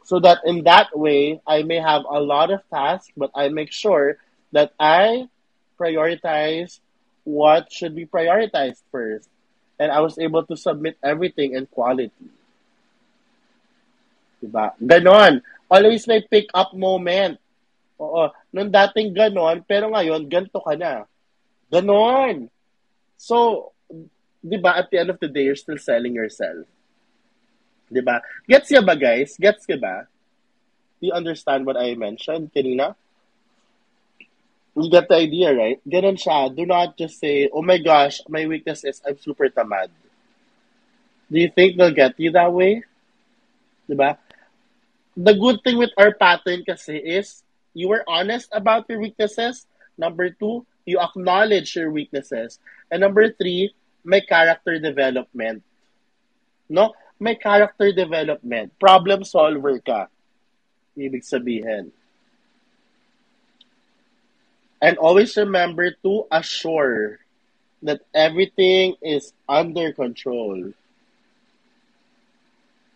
so that in that way I may have a lot of tasks, but I make sure that I prioritize what should be prioritized first. And I was able to submit everything in quality. Diba? Ganon. Always may pick up moment. Oo. Nung dating ganon, pero ngayon, ganito ka na. Ganon. So, di ba, at the end of the day, you're still selling yourself. Di ba? Gets ya ba, guys? Gets ka ba? Do you understand what I mentioned kanina? You get the idea, right? Ganun siya. Do not just say, oh my gosh, my weakness is I'm super tamad. Do you think they'll get you that way? Diba? The good thing with our pattern kasi is you were honest about your weaknesses. Number two, you acknowledge your weaknesses. And number three, may character development. No? May character development. Problem solver ka. Ibig sabihin. And always remember to assure that everything is under control.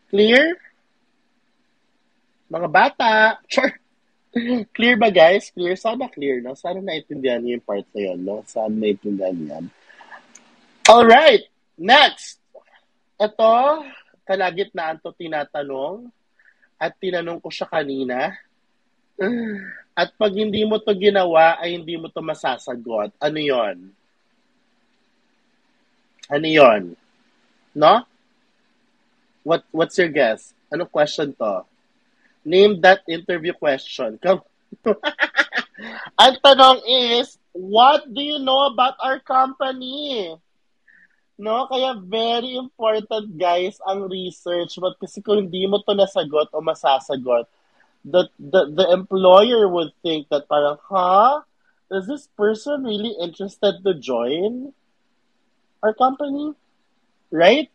Clear? Mga bata, sure. clear ba guys? Clear? Sana clear, no? Sana naintindihan niyo yung part na yun, no? Sana naintindihan yan. Alright! Next! Ito, kalagitnaan to tinatanong at tinanong ko siya kanina. At pag hindi mo to ginawa, ay hindi mo to masasagot. Ano yon? Ano yon? No? What What's your guess? Ano question to? Name that interview question. Come. Ang tanong is, what do you know about our company? No, kaya very important guys ang research. But kasi kung hindi mo to nasagot o masasagot, the, the, the employer would think that parang, huh? Is this person really interested to join our company? Right?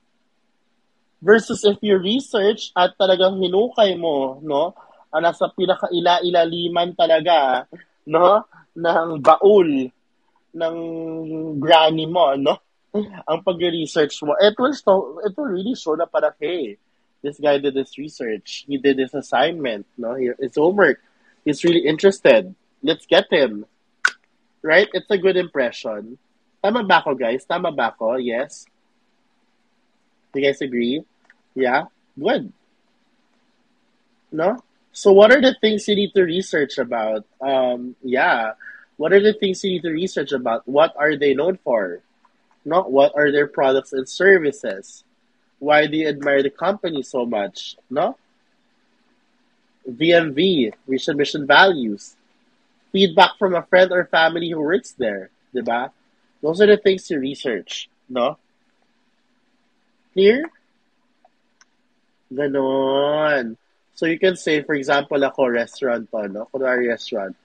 Versus if you research at talagang hinukay mo, no? Ang nasa pinaka-ila-ilaliman talaga, no? Ng baul ng granny mo, no? Ang pag-research mo, it will, show, it will really show na parang, hey, this guy did his research. He did his assignment. No, his homework. He's really interested. Let's get him. Right? It's a good impression. Tama ba ako, guys? Tama ba ako? Yes? Do you guys agree? Yeah? Good. No? So what are the things you need to research about? Um, yeah. What are the things you need to research about? What are they known for? No? What are their products and services? why do you admire the company so much? No? VMV, mission, mission values. Feedback from a friend or family who works there. Diba? Those are the things you research. No? Clear? Ganon. So you can say, for example, ako restaurant to, no? Kunwari restaurant.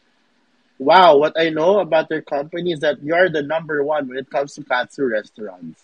Wow, what I know about their company is that you are the number one when it comes to katsu restaurants.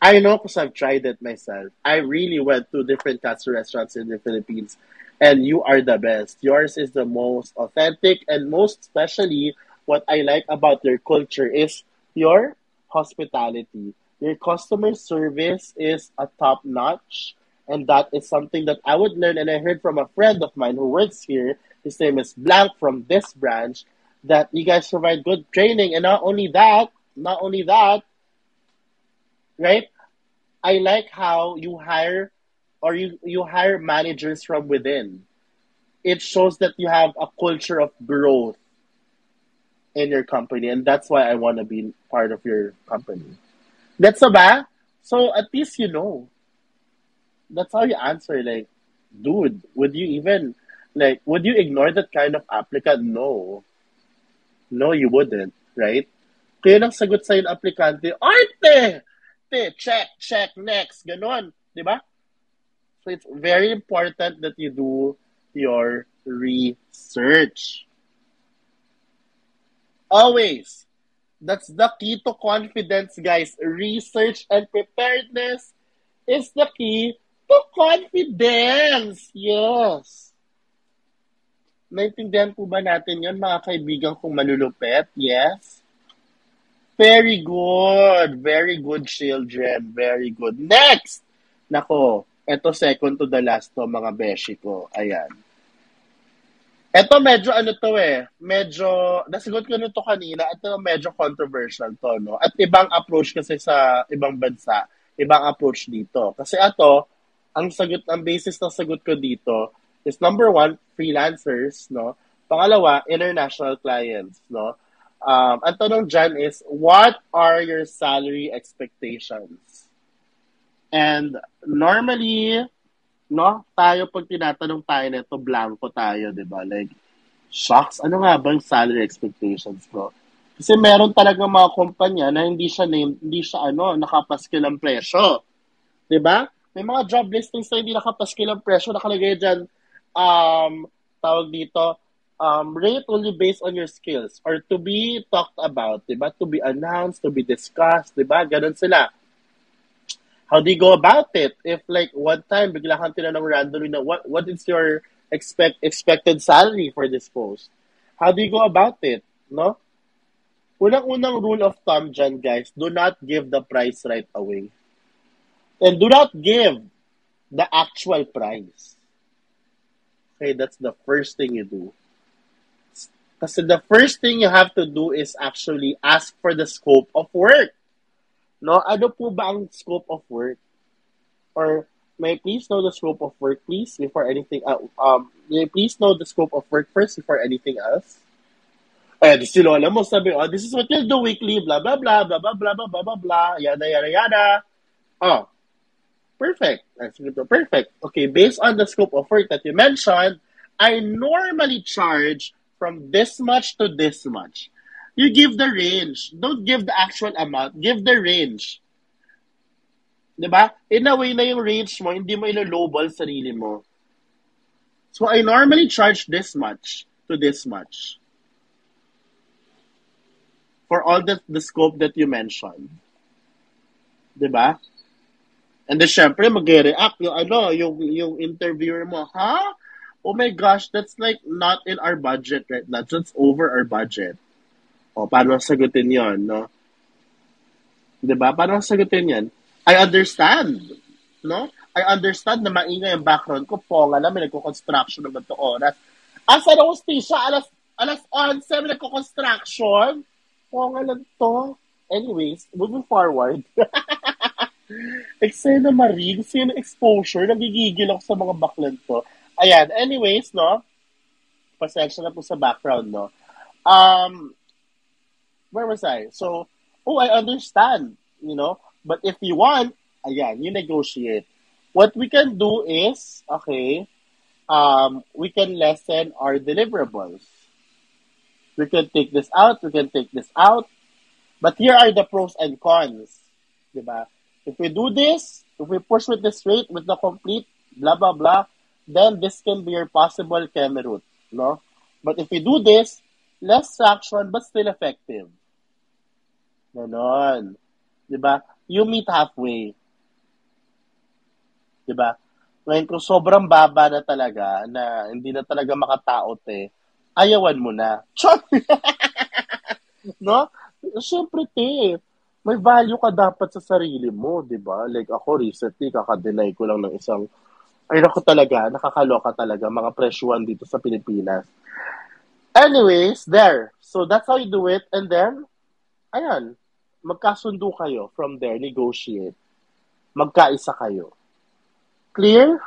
I know because I've tried it myself. I really went to different katsu restaurants in the Philippines, and you are the best. Yours is the most authentic, and most especially, what I like about your culture is your hospitality. Your customer service is a top notch, and that is something that I would learn. And I heard from a friend of mine who works here. His name is Blank from this branch. That you guys provide good training, and not only that, not only that, right? I like how you hire or you, you hire managers from within. It shows that you have a culture of growth in your company, and that's why I want to be part of your company. That's ba? So at least you know. That's how you answer. Like, dude, would you even like would you ignore that kind of applicant? No. No, you wouldn't, right? Kaya nang sagot sa'yo ng aplikante, arte! check, check, next, ganon, di ba? So it's very important that you do your research. Always. That's the key to confidence, guys. Research and preparedness is the key to confidence. Yes. Naintindihan po ba natin yan, mga kaibigan kong malulupet? Yes? Very good. Very good, children. Very good. Next! Nako, ito second to the last to, mga beshi ko. Ayan. Ito medyo ano to eh, medyo, nasagot ko nito kanina, ito medyo controversial to, no? At ibang approach kasi sa ibang bansa, ibang approach dito. Kasi ito, ang sagot, ang basis ng sagot ko dito is number one, freelancers, no? Pangalawa, international clients, no? Um, ang tanong dyan is, what are your salary expectations? And normally, no, tayo pag tinatanong tayo nito, blanco tayo, di ba? Like, shocks, ano nga bang salary expectations ko? Kasi meron talaga mga kumpanya na hindi siya name, hindi siya ano, nakapaskil ang presyo. 'Di ba? May mga job listings na hindi nakapaskil ang presyo, nakalagay diyan um tawag dito, um, rate only based on your skills or to be talked about, diba? To be announced, to be discussed, diba? Ganun sila. How do you go about it? If like one time bigla kang tinanong randomly na what what is your expect expected salary for this post? How do you go about it? No? Unang-unang rule of thumb dyan, guys, do not give the price right away. And do not give the actual price. Okay, that's the first thing you do. Kasi the first thing you have to do is actually ask for the scope of work. No? Ano po ba ang scope of work? Or may please know the scope of work, please, before anything, uh, um, may please know the scope of work first before anything else? Eh, si Lola mo sabi, oh, this is what you'll do weekly, blah, blah, blah, blah, blah, blah, blah, blah, blah, blah, yada, yada, yada. Oh, perfect. Perfect. Okay, based on the scope of work that you mentioned, I normally charge from this much to this much. You give the range. Don't give the actual amount. Give the range. ba? In a way na yung range mo, hindi mo ilo-lowball sarili mo. So I normally charge this much to this much. For all the, the scope that you mentioned. ba? And then syempre mag-react yung ano, yung yung interviewer mo? Huh? oh my gosh, that's like not in our budget right now. That's over our budget. O, paano sagutin yon no? Diba? Paano sagutin yan? I understand. No? I understand na maingay ang background ko. Ponga na, may nagko-construction naman to oras. Asa na hostisya? Alas, alas 11, may nagko-construction? Ponga lang to. Anyways, moving forward. Eksena gusto yun exposure. Nagigigil ako sa mga baklan to. Ayan, anyways, no? Pasensya na po sa background, no? Um, where was I? So, oh, I understand, you know? But if you want, ayan, you negotiate. What we can do is, okay, um, we can lessen our deliverables. We can take this out, we can take this out. But here are the pros and cons. Diba? If we do this, if we push with this rate, with the complete blah, blah, blah, then this can be your possible chemi route, no? But if you do this, less traction but still effective. Ganon. Diba? You meet halfway. Diba? Ngayon, kung sobrang baba na talaga, na hindi na talaga makataot eh, ayawan mo na. Chot! no? Siyempre, te, may value ka dapat sa sarili mo, di ba? Like ako, recently, kakadenay ko lang ng isang ay, naku talaga, nakakaloka talaga, mga presyuan dito sa Pilipinas. Anyways, there. So, that's how you do it. And then, ayan, magkasundo kayo from there, negotiate. Magkaisa kayo. Clear?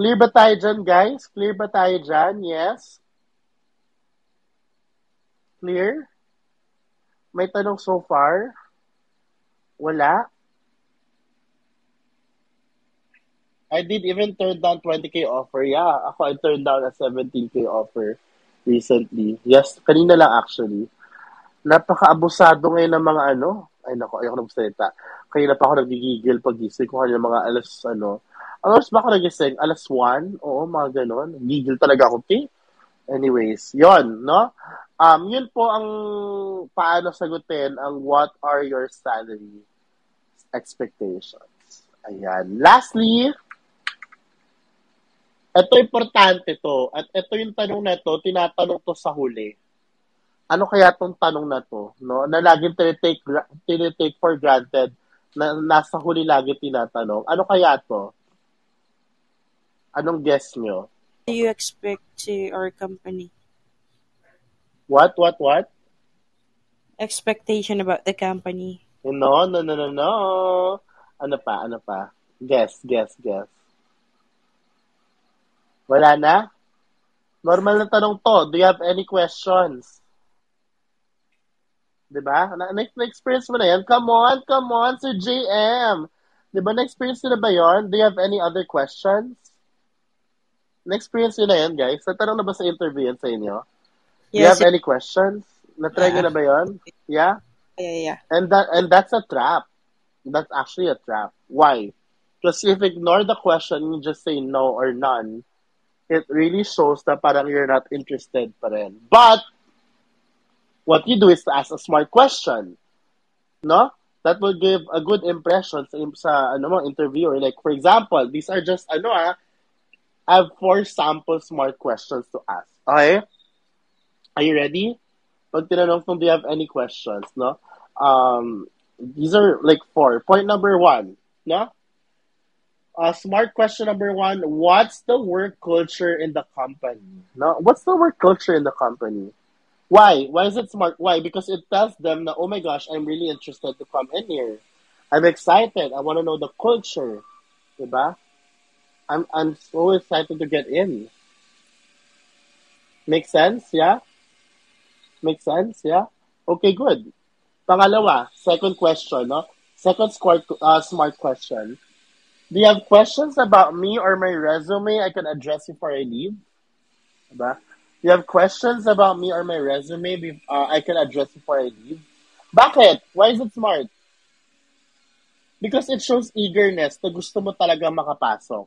Clear ba tayo dyan, guys? Clear ba tayo dyan? Yes? Clear? May tanong so far? Wala? I did even turn down 20k offer. Yeah, ako I turned down a 17k offer recently. Yes, kanina lang actually. Napaka-abusado ngayon ng mga ano. Ay nako, ayoko na magsalita. Kanina pa ako nagigigil pag gising ko kanina mga alas ano. Alas ba ako nagising? Alas 1? Oo, mga ganon. Gigil talaga ako, okay? Anyways, yon no? Um, yun po ang paano sagutin ang what are your salary expectations. Ayan. Lastly, ito importante to. At ito yung tanong na to, tinatanong to sa huli. Ano kaya tong tanong na to? No? Na laging tinitake, tinitake for granted na nasa huli lagi tinatanong. Ano kaya to? Anong guess nyo? do you expect to our company? What, what, what? Expectation about the company. No, no, no, no, no. Ano pa, ano pa? Guess, guess, guess. Wala na? Normal na tanong to. Do you have any questions? Diba? Na- Na-experience mo na yan? Come on, come on, Sir JM. Diba, na-experience nyo na ba yun? Do you have any other questions? Na-experience nyo na yan, guys? Natanong na ba sa interview yan sa inyo? Do you Yes, have any questions? Na-try nyo na ba yun? Yeah? yeah, yeah. And that and that's a trap. That's actually a trap. Why? Because if you ignore the question, you just say no or none, it really shows that parang you're not interested pa rin. But, what you do is to ask a smart question. No? That will give a good impression sa, sa ano mo, interviewer. Like, for example, these are just, ano ah, I have four sample smart questions to ask. Okay? Are you ready? Pag tinanong kung do you have any questions, no? Um, these are like four. Point number one, no? Uh, smart question number one. What's the work culture in the company? No, what's the work culture in the company? Why? Why is it smart? Why? Because it tells them that, oh my gosh, I'm really interested to come in here. I'm excited. I want to know the culture. Diba? I'm, I'm so excited to get in. Make sense? Yeah? Make sense? Yeah? Okay, good. Pangalawa, second question, no? Second smart, uh, smart question. Do you have questions about me or my resume I can address before I leave? Diba? Do you have questions about me or my resume uh, I can address before I leave? Bakit? Why is it smart? Because it shows eagerness na gusto mo talaga makapasok.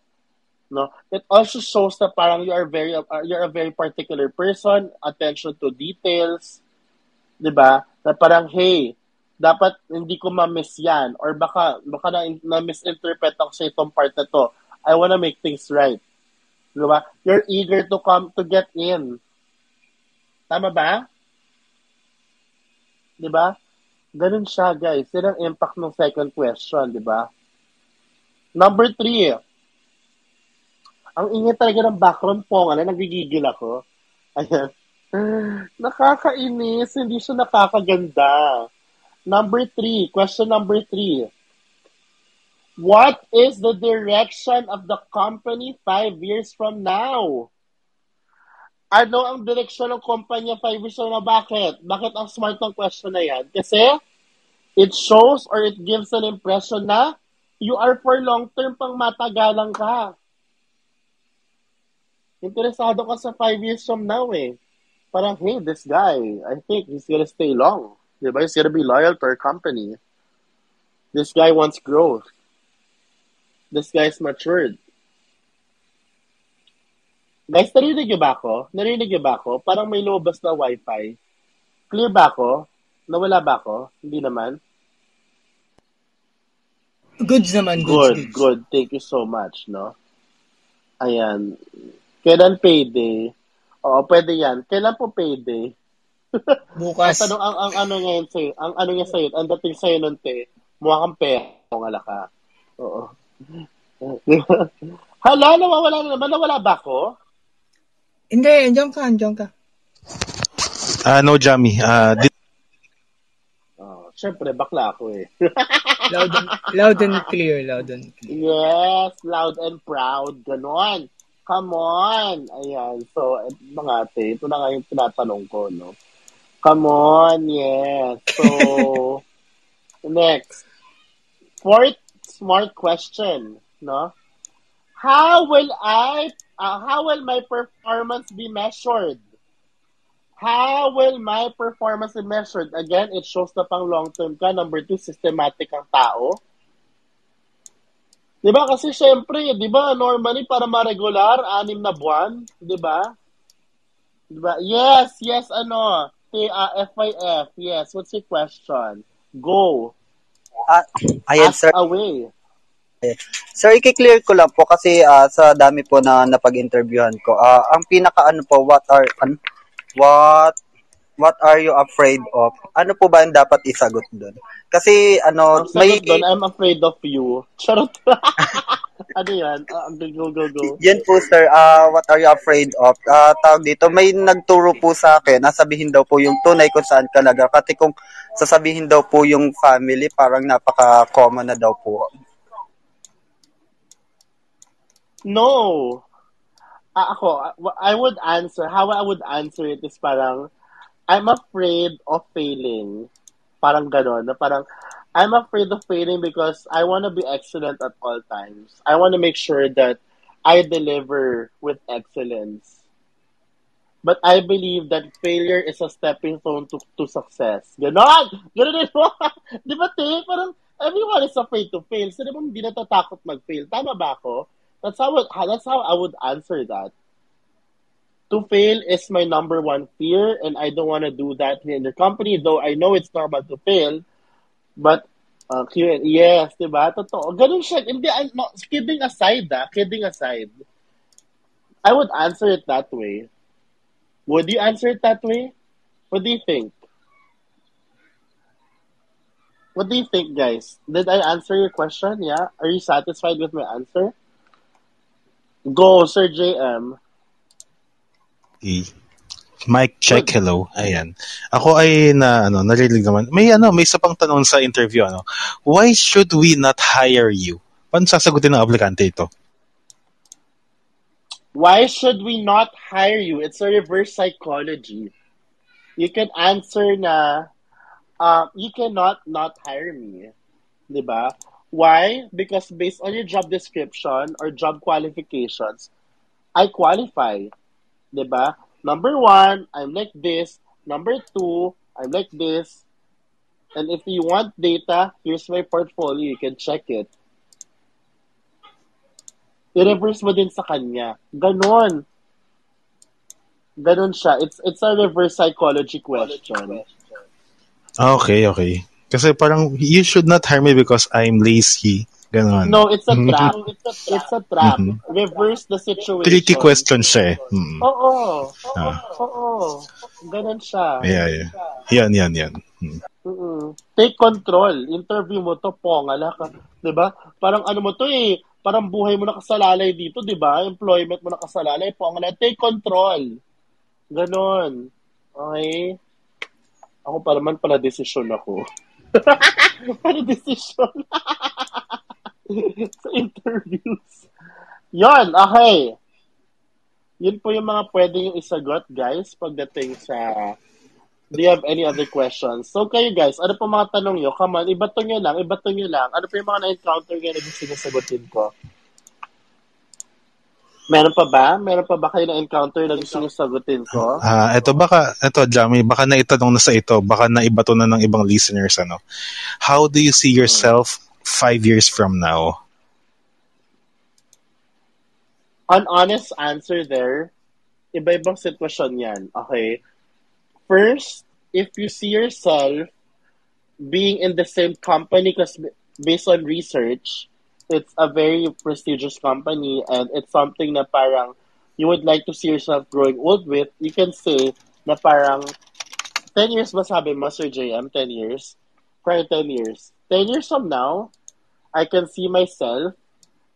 No? It also shows that parang you are very uh, you're a very particular person, attention to details, 'di ba? Na parang hey, dapat hindi ko ma-miss 'yan or baka baka na, na misinterpret ako sa itong part na to. I wanna make things right. 'Di ba? You're eager to come to get in. Tama ba? 'Di ba? Ganun siya, guys. Yan ang impact ng second question, di ba? Number three, ang ingay talaga ng background po, na nagigigil ako. Ayan. Nakakainis, hindi siya nakakaganda. Number three, question number three. What is the direction of the company five years from now? Ano ang direksyon ng kumpanya five years from now? Bakit? Bakit ang smart ng question na yan? Kasi it shows or it gives an impression na you are for long term pang matagalan ka. Interesado ka sa five years from now eh. Parang, hey, this guy, I think he's gonna stay long. Diba? He's gonna be loyal to our company. This guy wants growth. This guy's matured. Guys, narinig niyo ba ako? Narinig niyo ba ako? Parang may lumabas na wifi. Clear ba ako? Nawala ba ako? Hindi naman? Goods naman, goods, Good, goods. good. Thank you so much, no? Ayan. Kailan payday? Oo, pwede yan. Kailan po payday? Bukas. Ang tanong, ang, ang ano ngayon sa'yo, ang ano niya sa'yo, ang dating sa'yo nun, te, mukha kang pera, kung ala ka. Oo. Hala, nawawala na naman. Nawala ba ako? Hindi, andiyan ka, andiyan ka. Ah, no, Jamie. Ah, di- Oh, Siyempre, bakla ako eh. Loud and, loud and clear, loud and clear. Yes, loud and proud. Ganon. Come on. Ayan. So, mga ate, ito na nga yung tinatanong ko, no? Come on, yes. So, next. Fourth smart question, no? How will I, uh, how will my performance be measured? How will my performance be measured? Again, it shows na pang long-term ka. Number two, systematic ang tao. Di ba? Kasi syempre, di ba, normally para ma-regular, anim na buwan. Di ba? Di ba? Yes, yes, ano, uh, FYF, yes. What's your question? Go. Ah, ayan, Ask sir. away. Sir, i-clear ko lang po kasi ah, sa dami po na napag-interviewhan ko. ah, ang pinaka ano po, what are an, what what are you afraid of? Ano po ba yung dapat isagot doon? Kasi ano, Ang may doon, I'm afraid of you. Charot. ano yan? Uh, go, go, go. Yan po sir, ah what are you afraid of? Ah tawag dito, may nagturo po sa akin, nasabihin daw po yung tunay kung saan kalaga. Kasi kung sasabihin daw po yung family, parang napaka-common na daw po. No. Ah, ako, I would answer, how I would answer it is parang, I'm afraid of failing. Parang ganon, na parang, I'm afraid of failing because I want to be excellent at all times. I want to make sure that I deliver with excellence. But I believe that failure is a stepping stone to, to success. Ganon! Ganon mo! Di ba, te? Parang, everyone is afraid to fail. So, di ba, hindi natatakot mag-fail. Tama ba ako? That's how, that's how I would answer that. To fail is my number one fear, and I don't want to do that in the company, though I know it's normal to fail. But, uh, Q- yes, di ba? Totoo. Ganun siya. Hindi, I- no, kidding aside, ah, kidding aside, I would answer it that way. Would you answer it that way? What do you think? What do you think, guys? Did I answer your question? Yeah? Are you satisfied with my answer? Go, Sir JM. Okay. Mic check, hello. Ayan. Ako ay na ano, narinig naman. May ano, may isa pang tanong sa interview ano. Why should we not hire you? Paano sasagutin ng aplikante ito? Why should we not hire you? It's a reverse psychology. You can answer na, uh, you cannot not hire me. 'Di ba? Why? Because based on your job description or job qualifications, I qualify. 'Di ba? Number one, I'm like this. Number two, I'm like this. And if you want data, here's my portfolio. You can check it. I-reverse mo din sa kanya. Ganon. Ganon siya. It's it's a reverse psychology question. Ah, Okay, okay. Kasi parang, you should not hire me because I'm lazy. Ganon. No, it's a Mhm. trap. It's a trap. Mhm. Reverse the situation. Tricky question siya eh. Mm. Oo. Ah. Oo. Ganon siya. Yeah, yeah. Yan, yan, yan. Mm. Mm-mm. Take control. Interview mo to, pongala ka. 'Di ba? Parang ano mo to eh, parang buhay mo nakasalalay dito, 'di ba? Employment mo nakasalalay, pongala. Take control. Ganon. Okay? Ako pa naman pala desisyon ako. Para desisyon. sa interviews. Yon, okay. Yun po yung mga pwede yung isagot, guys, pagdating sa Do you have any other questions? So kayo guys, ano po mga tanong nyo? Come on, ibato nyo lang, ibato nyo lang. Ano po yung mga na-encounter kayo na gusto nyo sagutin ko? Meron pa ba? Meron pa ba kayo na-encounter na gusto nyo sagutin ko? Ah, eto baka, eto Jamie, baka naitanong na sa ito, baka naibato na ng ibang listeners, ano. How do you see yourself five years from now? An honest answer there, iba-ibang sitwasyon yan. Okay? First, if you see yourself being in the same company, because based on research, it's a very prestigious company and it's something na parang you would like to see yourself growing old with, you can say na parang 10 years ba sabi mo, Sir JM? 10 years? Prior 10 years. 10 years from now, I can see myself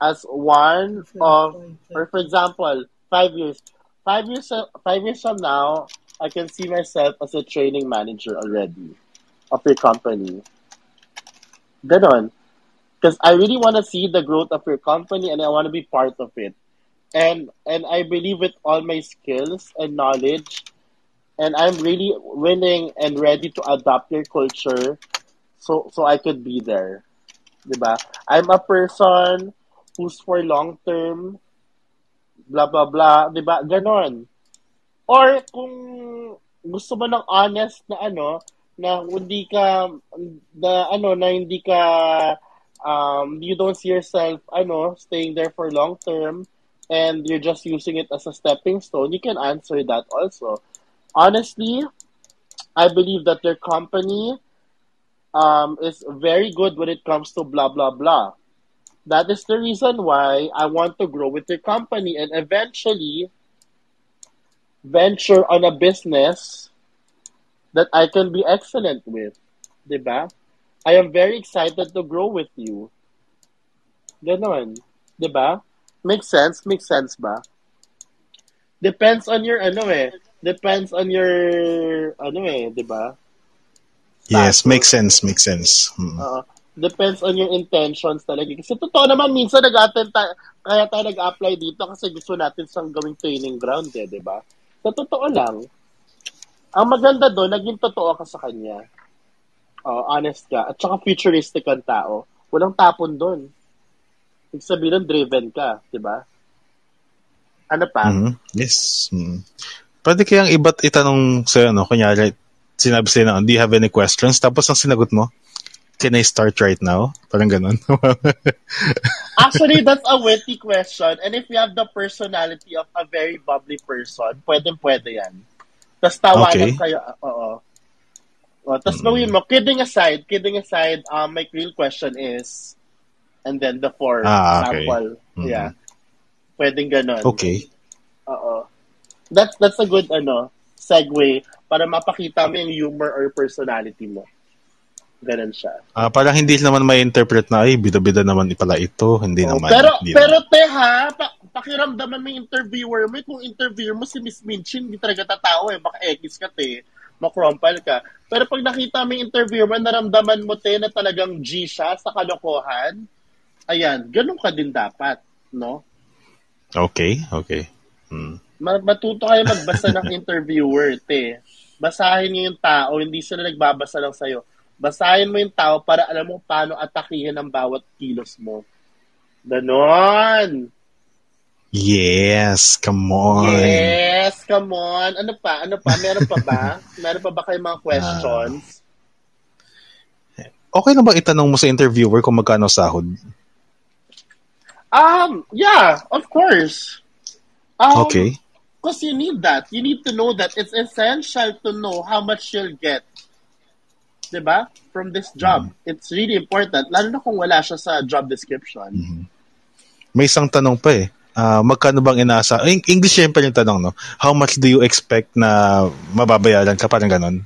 as one of, or for example, five years. Five years, five years from now, I can see myself as a training manager already of your company. Ganon. Because I really want to see the growth of your company and I want to be part of it. And and I believe with all my skills and knowledge, and I'm really willing and ready to adopt your culture so so I could be there. Diba? I'm a person who's for long term, blah blah blah, 'di ba? Ganon. Or kung gusto mo ng honest na ano, na hindi ka na ano na hindi ka um you don't see yourself ano staying there for long term and you're just using it as a stepping stone, you can answer that also. Honestly, I believe that your company um, is very good when it comes to blah blah blah. That is the reason why I want to grow with your company and eventually venture on a business that I can be excellent with. Diba? I am very excited to grow with you. Ganon. Diba? Makes sense? Makes sense ba? Depends on your ano eh. Depends on your ano eh, diba? Yes, makes sense, makes sense. Mm. Oo. depends on your intentions talaga. Kasi totoo naman, minsan nag-attend tayo, kaya tayo nag-apply dito kasi gusto natin siyang gawing training ground eh, di ba? Sa totoo lang, ang maganda doon, naging totoo ka sa kanya. Oh, honest ka. At saka futuristic ang tao. Walang tapon doon. Ibig sabihin driven ka, di ba? Ano pa? Mhm. Yes. Mm. Pwede kayang iba't itanong sa ano, kunyari, sinabi sa'yo na, do you have any questions? Tapos ang sinagot mo, can I start right now? Parang ganun. Actually, that's a witty question. And if you have the personality of a very bubbly person, pwedeng-pwede yan. Tapos tawanan Okay. kayo. Oo. O, tapos gawin mo, kidding aside, kidding aside, um, my real question is, and then the four Ah, okay. sample. Mhm. Yeah. Pwedeng ganon. okay. Oo. That's, that's a good, ano, segue para mapakita mo yung humor or personality mo. Ganon siya. Ah, parang hindi naman may interpret na, ay, bida-bida naman pala ito. Hindi Oo, naman. pero, hindi pero naman. te ha, pa- pakiramdaman mo yung interviewer mo. Kung interviewer mo si Miss Minchin, hindi talaga tatawa eh. Baka X ka te, makrompal ka. Pero pag nakita mo yung interviewer mo, naramdaman mo te na talagang G siya sa kalokohan, ayan, ganun ka din dapat, no? Okay, okay. Hmm. Ma- matuto kayo magbasa ng interviewer, te. Basahin niyo yung tao, hindi sila nagbabasa lang sa'yo. Basahin mo yung tao para alam mo paano atakihin ang bawat kilos mo. Ganon. Yes, come on. Yes, come on. Ano pa? Ano pa? Meron pa ba? Meron pa ba kayo mga questions? Okay lang ba itanong mo sa interviewer kung magkano sahod? Um, yeah, of course. Um, Okay. Because you need that. You need to know that. It's essential to know how much you'll get. 'Di ba? From this job. It's really important. Lalo na kung wala siya sa job description. May isang tanong pa eh. Ah, magkano bang inaasa? Eng- English syempre yung tanong, no? How much do you expect na mababayaran ka? Parang ganon.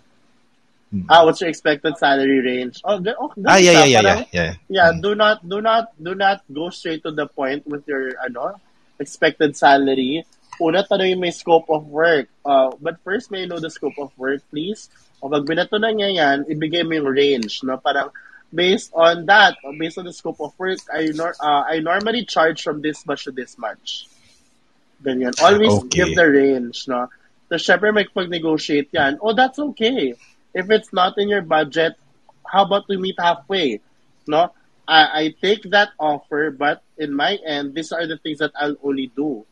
Ah, what's your expected salary range? Oh, oh Ah, yeah, yeah, yeah, Parang- yeah. yeah. Yeah, do not do not do not go straight to the point with your ano expected salary. Una tanongin mo yung scope of work. Uh, but first, may know the scope of work, please? O pag binato na niya yan, ibigay mo yung range. No? Parang based on that, based on the scope of work, I, nor- uh, I normally charge from this much to this much. Ganyan. Always Okay. give the range. No? So, syempre, may pag-negotiate yan. Oh, that's okay. If it's not in your budget, how about we meet halfway? No? I, I take that offer, but in my end, these are the things that I'll only do.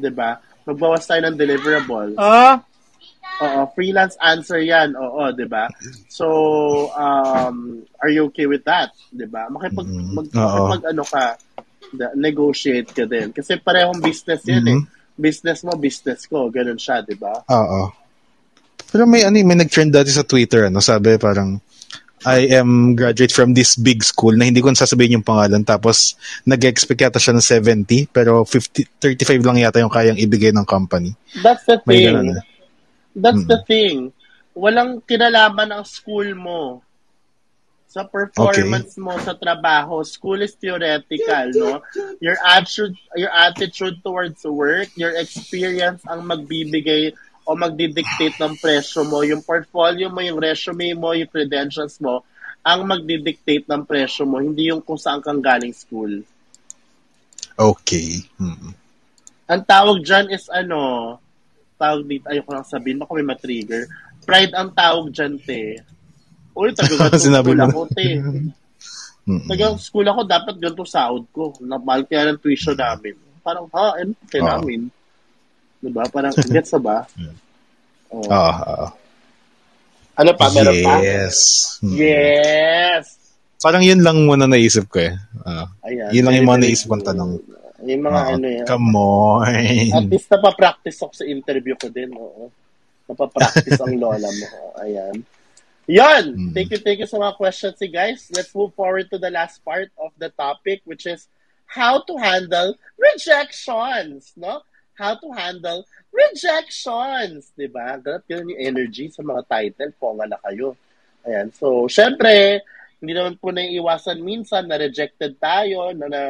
'Di ba? Magbawas tayo ng deliverable. Ah? Oo, freelance answer 'yan. Oo, 'di ba? So, um, are you okay with that? 'Di ba? Makipag Mhm. mag, makipag ano ka, da- negotiate ka din. Kasi parehong business 'yan eh. Mhm. Business mo, business ko, ganun siya, 'di ba? Oo. Pero may ano, eh, may nag-trend dati sa Twitter, ano, sabi parang I am graduate from this big school na hindi ko sasabihin yung pangalan tapos nag-expect yata siya ng 70 pero 50, 35 lang yata yung kayang ibigay ng company. That's the May thing. ganun eh. That's Mm. the thing. Walang kinalaman ang school mo sa performance mo sa trabaho. School is theoretical, no? Your attitude, your attitude towards work, your experience ang magbibigay o magdidictate ng presyo mo. Yung portfolio mo, yung resume mo, yung credentials mo, ang magdidictate ng presyo mo, hindi yung kung saan kang galing school. Okay. Hmm. Ang tawag dyan is ano, tawag dito, ayoko lang sabihin, baka may matrigger. Pride ang tawag dyan, te. Uy, taga Sinabi school mo. ako, te. Mm-mm. Taga school ako, dapat ganito sahod ko. Napahal kaya ng tuition namin. Parang, ha, ano kaya Oo. namin? Diba? Parang, gets na ba? Oh. Oo, oo. Ano pa, meron pa? Yes. Hmm. Yes! Parang yun lang muna naisip ko eh. Ah. Ayan. Yun lang yung mga naisip kong tanong. Yung mga Oo, ano yan. Come on. At least napapractice ako sa interview ko din. Oo. Napapractice ang lola mo. Ayan. Yan! Mm. Thank you, thank you sa mga questions, eh, guys. Let's move forward to the last part of the topic, which is how to handle rejections, no? How to handle rejections, di ba? Ganap yun yung energy sa mga title. Ponga na kayo. Ayan. So, syempre, hindi naman po naiiwasan minsan na rejected tayo, na, na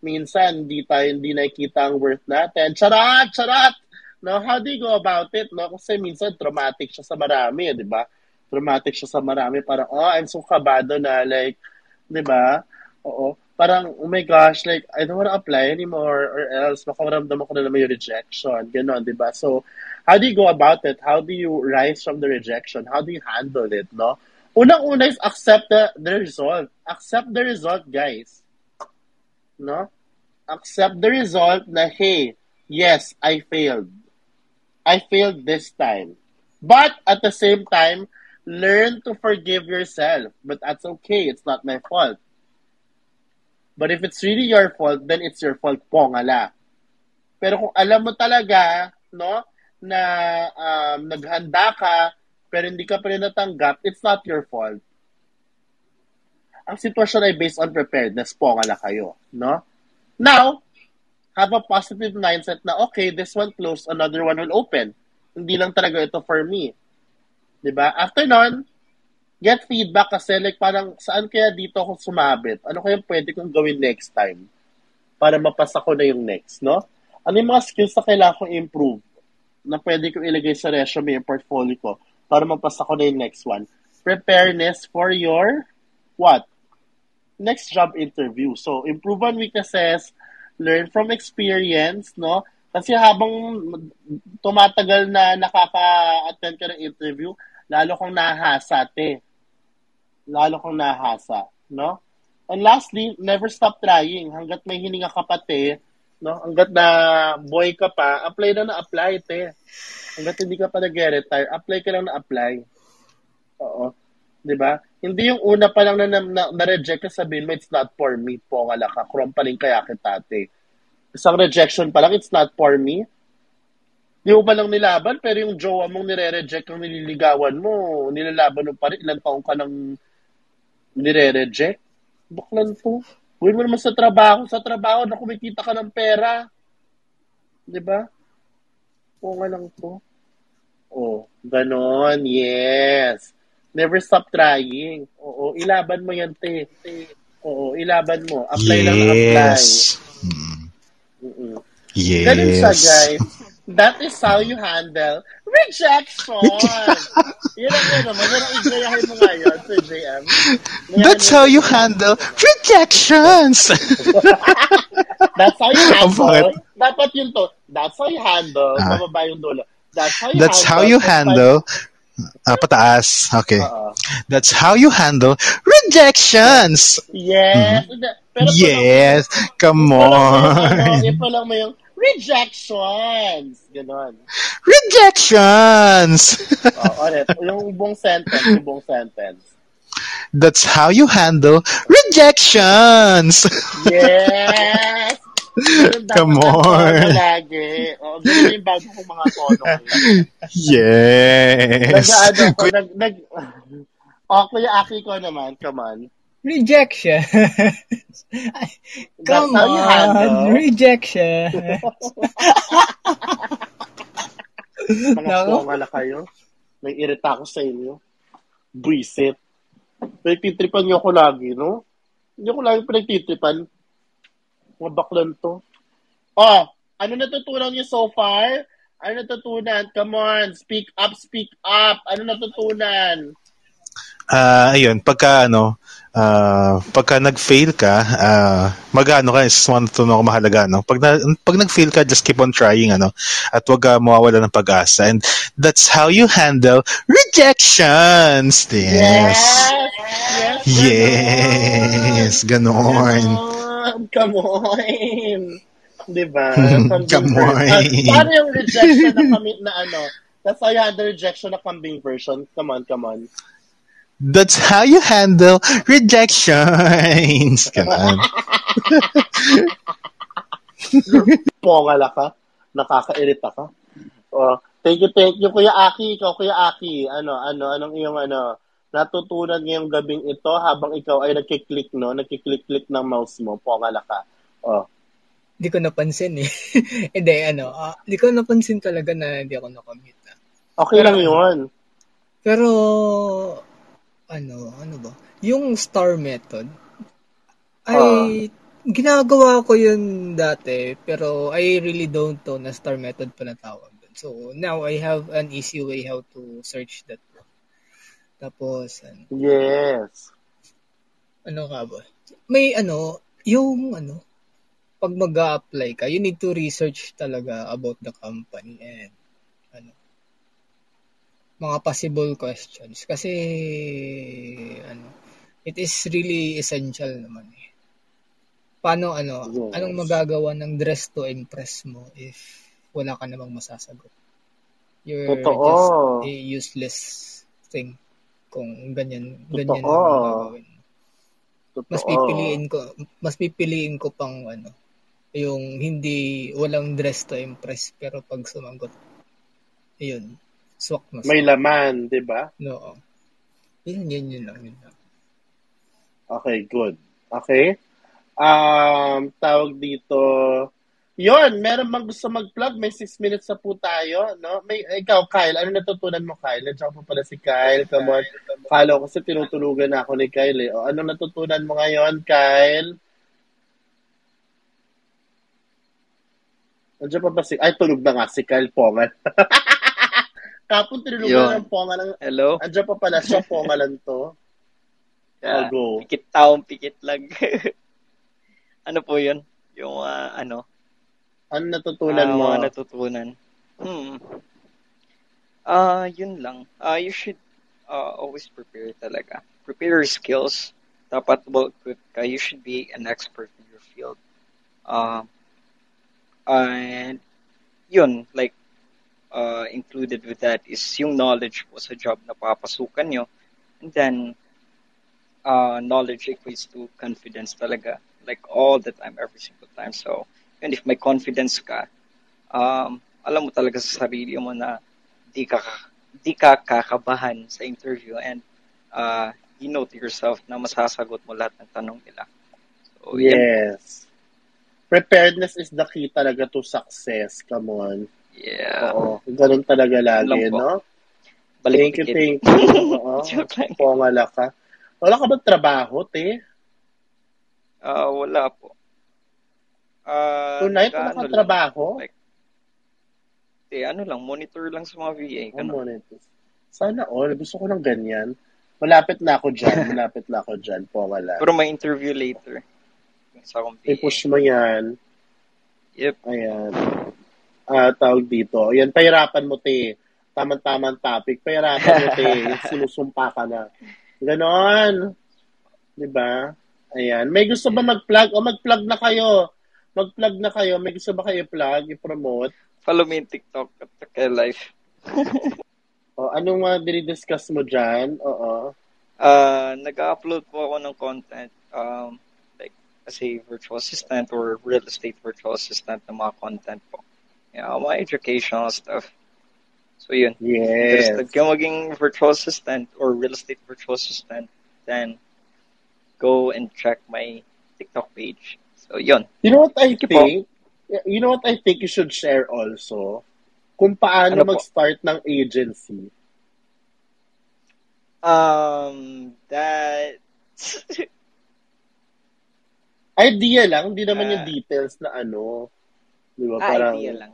minsan hindi tayo hindi nakikita ang worth natin. Charat! Charat! No, how do you go about it? No? Kasi minsan traumatic siya sa marami, di ba? Traumatic siya sa marami. Parang, oh, I'm so kabado na, like, di ba? Oo. Parang, oh my gosh, like, I don't wanna apply anymore or else makaramdam ako na naman yung rejection. Ganon, di ba? So, how do you go about it? How do you rise from the rejection? How do you handle it, no? Unang-una is accept the, the result. Accept the result, guys. No? Accept the result na, hey, yes, I failed. I failed this time. But at the same time, learn to forgive yourself. But that's okay. It's not my fault. But if it's really your fault, then it's your fault po ngala. Pero kung alam mo talaga, no, na um, naghanda ka, pero hindi ka pa rin natanggap, it's not your fault. Ang sitwasyon ay based on preparedness po ngala kayo, no? Now, have a positive mindset na, okay, this one closed, another one will open. Hindi lang talaga ito for me. 'Di ba? After nun, get feedback kasi like parang saan kaya dito ako sumabit? Ano kaya pwede kong gawin next time? para mapasa ko na yung next, no? Ano yung mga skills na kailangan kong improve na pwede ko ilagay sa resume yung portfolio ko para mapasa ko na yung next one? Preparedness for your what? Next job interview. So, improve on weaknesses, learn from experience, no? Kasi habang tumatagal na nakaka-attend ka ng interview, lalo kang nahasa, te. Lalo kang nahasa, no? And lastly, never stop trying. Hanggat may hininga ka pa, te, no? Hanggat na boy ka pa, apply na na apply, te. Hanggat hindi ka pa nag-retire, apply ka lang na apply. Oo. 'Di ba? Hindi yung una pa lang na, na, na, na-reject ka sabihin mo, it's not for me, po nga ka, krom pa rin kaya kita, te. Isang rejection pa lang, it's not for me. Di mo pa lang nilaban, pero yung jowa mong nire-reject ang nililigawan mo, nilalaban mo pa rin, ilang taong ka nang nire-reject. Baklan to. Gawin mo naman sa trabaho. Sa trabaho na kumikita ka ng pera. Di ba? Oo nga lang to. Oh, ganon. Yes. Never stop trying. Oo, ilaban mo yan, te. Oo, ilaban mo. Apply lang na apply. Yes. Mm. Mm-mm. Yes. Ganun siya, guys. That is how you handle rejection. Yun ang yun. Magandang i-gayahin mo ngayon sa JM. That's how you handle rejections. That's how you Ang handle. Dapat yun to. That's how you handle. Ah. Bababa yung dulo. That's how you That's handle. how you handle. Ah, pataas. Okay. Oo. That's how you handle rejections. Yes. Hindi. Pero Mm-hmm. Yes. Come lang ano, on. ipa lang mo yung rejections. Ganon. Rejections. Oh, ulit. Yung buong sentence. Yung buong sentence. That's how you handle rejections. Yes! Come on. Lagi. Oo, ganun yung bago kong mga tono. Yes. Nag-ano ko, nag, nag, oh, Kuya Aki ko naman, come on. Rejection. That's Come handle. on. Rejection. Mga na kayo. May irita ako sa inyo. Buisit. Pinagtitripan niyo ako lagi, no? Hindi ako lagi pinagtitripan. Mga baklan to. Oh, ano natutunan niyo so far? Ano natutunan? Come on, speak up, speak up. Ano natutunan? Ah, ayun, pagka ano, ah, pagka nag-fail ka, ah, mag-ano ka, is one to know mahalaga, no? Pag, na, pag nag-fail ka, just keep on trying, ano? At wag ka mawawala ng pag-asa. And that's how you handle rejections. Yes. Yes. Yes. Ganon. Ganon. Come on. Diba? Kambing Come on. Ah, paano yung rejection na kami na ano? That's how you handle rejection na kambing version. Come on, come on. That's how you handle rejections. Ganon. Pongala ka. Nakakairita ka. Oh, thank you, thank you, Kuya Aki. Ikaw, Kuya Aki. Ano, ano, anong iyong ano, natutunan ngayong gabing ito habang ikaw ay nagkiklik, no? Nagkiklik-klik ng mouse mo. Pongala ka. Oh. Hindi ko napansin eh. Hindi, ano, ah, hindi ko napansin talaga na hindi ako nakamute na. Okay lang yun. Pero, ano, ano ba? Yung star method, ay, ginagawa ko yun dati, pero I really don't know na star method pala tawag dun. So, now I have an easy way how to search that. Tapos, ano, Yes. ano ka ba? May ano, yung ano, pag mag apply ka, you need to research talaga about the company and mga possible questions. Kasi, ano, it is really essential naman eh. Paano, ano, Yes. anong magagawa ng dress to impress mo if wala ka namang masasagot? You're Totoo. just a useless thing kung ganyan, ganyan ang Totoo. gagawin Totoo. mas pipiliin ko mas pipiliin ko pang ano yung hindi walang dress to impress pero pag sumagot ayun swak na May swak. laman, di ba? no yun yun yun lang yun lang Okay, good. Okay? Um, tawag dito, yon meron bang gusto mag-plug? May 6 minutes na po tayo, no? May, ikaw, Kyle, ano natutunan mo, Kyle? Nandiyan po pala si Kyle. Come on. Kala ko kasi tinutulugan na ako ni Kyle, eh. O, ano natutunan mo ngayon, Kyle? Andiyan pa ba si... Ay, tulog na nga si Kyle Pongal. Kapon na ng Pongal. Ng... Hello? Andiyan pa pala siya, Pongalan to. Yeah, I'll go. Pikit taong, pikit lang. ano po yun? Yung ah, ano? Ano natutunan ah, mo? mga natutunan. Hmm. Ah, yun lang. Ah, you should uh, always prepare talaga. Prepare your skills. Dapat well equipped ka. You should be an expert in your field. Um, and yun, like, uh, included with that is yung knowledge po sa job na papasukan nyo. And then, uh, knowledge equates to confidence talaga. Like all the time, every single time. So, and if may confidence ka, um, alam mo talaga sa sarili mo na di ka, di ka kakabahan sa interview and uh, you know to yourself na masasagot mo lahat ng tanong nila. So, yan. Yes. Preparedness is the key talaga to success. Come on. Yeah. Oo. Ganun talaga lagi, lang no? Balik Thank you, thank you. Oo. Joke lang. Pongala ka. Wala ka ba trabaho, te? Ah, wala po. Ah, Tonight, wala ka trabaho? lang. Like, eh, ano lang, monitor lang sa mga VA. Oh, Ganun. monitor. Sana all. Gusto ko ng ganyan. Malapit na ako dyan. Malapit na ako dyan. Pongala. Pero may interview later. Sa akong VA. I-push mo yan. Yep. Ayan. Ah, tawag dito. Ayan, pahirapan mo, te. Tamang-tamang topic. Pahirapan mo, te. Sinusumpa ka na. Ganon. Di ba? Ayan. May gusto ba mag-plug? O mag-plug na kayo. Mag-plug na kayo. May gusto ba kayo i-plug, i-promote? Follow me in TikTok at Takay Life. O, anong mga dinidiscuss mo dyan? Oo. Ah, nag-upload po ako ng content um, like as a virtual assistant or real estate virtual assistant ng mga content po. Yeah, mga educational stuff. So yun. Yes. Interested ka maging virtual assistant or real estate virtual assistant, then go and check my TikTok page. So yun. You know what I Thank think? You know what I think you should share also? Kung paano Ano mag-start ng agency. Um, that Idea lang, hindi naman Ah. yung details na ano. Di ba? ah, Parang, idea lang.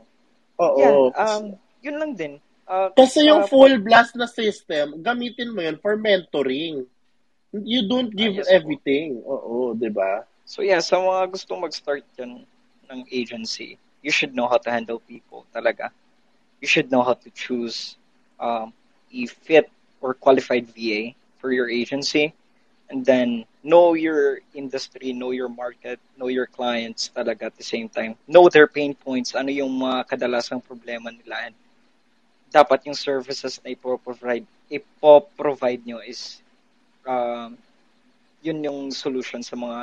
Oo. Yeah, um, yun lang din. Ah, Kasi yung ah, full blast na system, gamitin mo yun for mentoring. You don't give Ah, yes po. everything. Oo, di ba? So yeah, sa mga gustong mag-start yan ng agency, you should know how to handle people talaga. You should know how to choose um, a fit or qualified VA for your agency. And then know your industry, know your market, know your clients talaga at the same time. Know their pain points, ano yung mga kadalasang problema nila. And dapat yung services na ipoprovide, ipoprovide nyo is um, yun yung solution sa mga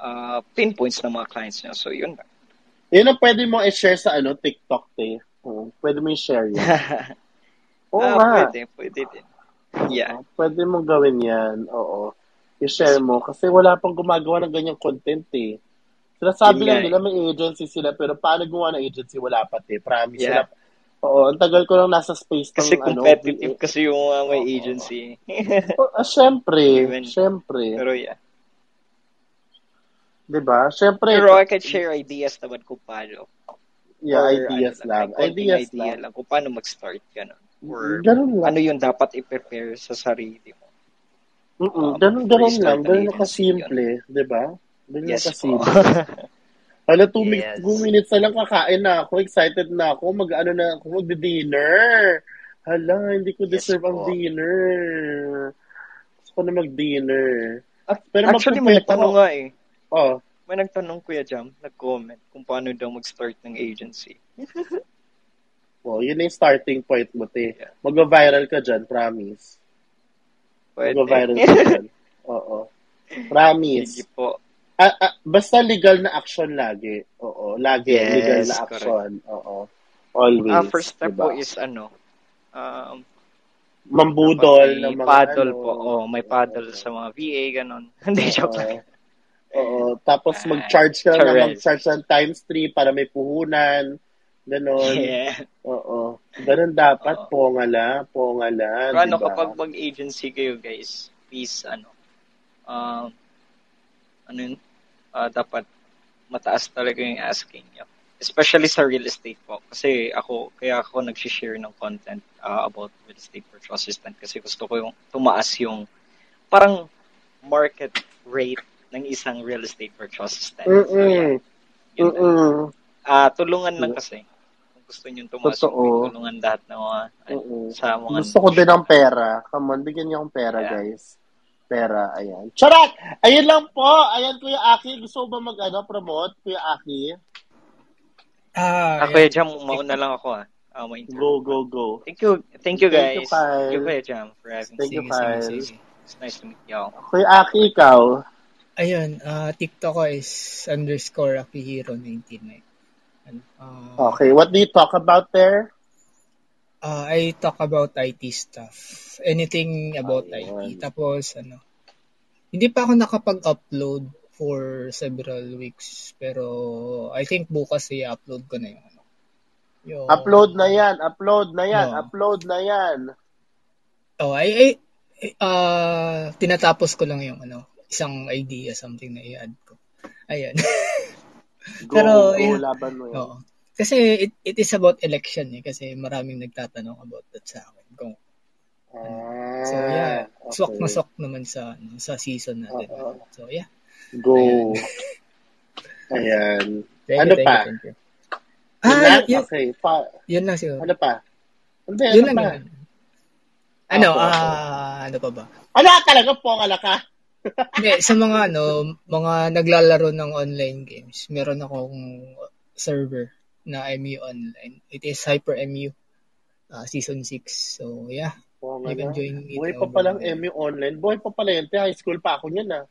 uh, pain points ng mga clients nyo. So, yun. Yun ang pwede mo i-share sa ano, TikTok, te. Oo, pwede mo i-share yun. Oo ah, nga. pwede, pwede din. Yeah. Oo, Pwede mong gawin yan. Oo. I-share mo. Kasi wala pang gumagawa ng ganyang content eh. Sinasabi Yun lang nila may agency sila, pero paano gumawa ng agency? Wala pa te. Promise. Yeah. Wala. Oo, ang tagal ko lang nasa space ng Kasi ano. competitive VA. kasi yung uh, may Oo. agency. Oh, ah, syempre. Even- Syempre. Pero yeah. Diba? Syempre. Pero I can share ideas naman kung paano. yeah, Or ideas ano lang. konting Ideas idea lang. lang kung paano mag-start. Ganun. Or Ganun lang. ano yung dapat i-prepare sa sarili mo. Mm-mm, um, ganun, lang. ng Ganun agency, kasimple. Diba? Ganun Yes kasimple. Hala, two, Yes. two minutes na lang kakain na ako. Excited na ako. Mag-ano na ako. Mag-dinner. Hala, hindi ko Yes deserve ang po. dinner. Gusto ko na mag-dinner. Ac- Pero Actually, may ko- nga eh. Oh, May nagtanong Kuya Jam, nag-comment kung paano daw mag-start ng agency. well, yun na yung starting point mo, te. Yeah. Mag-viral ka dyan, promise. Pwede. Mag-viral ka dyan. Oo. Promise. Sige po. Ah, ah, basta legal na action lagi. Oo, lagi Yes, legal na correct. action. Oo. Always. Ah, first step diba? po is ano, um, Mambudol may ng mga paddle ano. po. Oh, may paddle sa mga VA, ganon. Hindi, joke lang. Oo. Tapos mag-charge ka na Charest. mag-charge ng times 3 para may puhunan. Ganon. Yeah. Oo. Ganon dapat. Oo. Pongala. Pongala. Pero ano, diba? kapag mag-agency kayo, guys, please, ano, um, ano yun, ah, dapat mataas talaga yung asking nyo. especially sa real estate po. Kasi ako, kaya ako nag-share ng content uh, about real estate virtual assistant kasi gusto ko yung tumaas yung parang market rate ng isang real estate virtual assistant. So, yeah. Yun. Mm-mm. Ah, tulungan lang kasi gusto niyong tumasok Totoo. tulungan lahat ng mga Oo. sa mga Gusto ko din ng pera. Come on, bigyan niyo akong pera, yeah. guys. Pera, ayan. Charak! Ayan lang po. Ayan, Kuya Aki. Gusto ba mag, ano, promote, Kuya Aki? Ah, ako, Kuya Jam, mauna lang ako, ah. ah oh, my go, go, go. Thank you. Thank you, guys. Thank you, Thank you Kuya Jam, for having Thank you, Paz. It's nice to meet y'all. Kuya Aki, ikaw? Ayun, uh, TikTok ko is underscore Akihiro 99. Ano, uh, okay, what do you talk about there? Uh, I talk about IT stuff. Anything about Ayun. IT. Tapos, ano, hindi pa ako nakapag-upload for several weeks. Pero, I think bukas i-upload ko na yung ano. Yung... Upload na yan, upload na yan, no. upload na yan. Oh, I, I, uh, tinatapos ko lang yung ano, isang idea, something na i-add ko. Ayan. Go, Pero, go, yeah. laban mo yan. Oo. Kasi it, it is about election eh. Kasi maraming nagtatanong about that sa akin. Kung, Ah, so yeah, swak na okay. swak naman sa ano, sa season natin. Oo. So yeah. Go. Ayan. Ayan. Thank Ano you, thank pa? you, thank you. Yun Ah, yun, Okay. Pa, yun lang siguro. ano pa? Hindi, Yun ano lang pa? yun. Ano, Okay, okay. ah, ano pa ba? Ano talaga po, kala ka? Hindi, sa mga ano, mga naglalaro ng online games, meron akong server na MU online. It is Hyper MU uh, season 6. So, yeah. Oo You can join it Buhay pa over palang there. MU online. Buhay pa pala yun. High school pa ako niyan ah.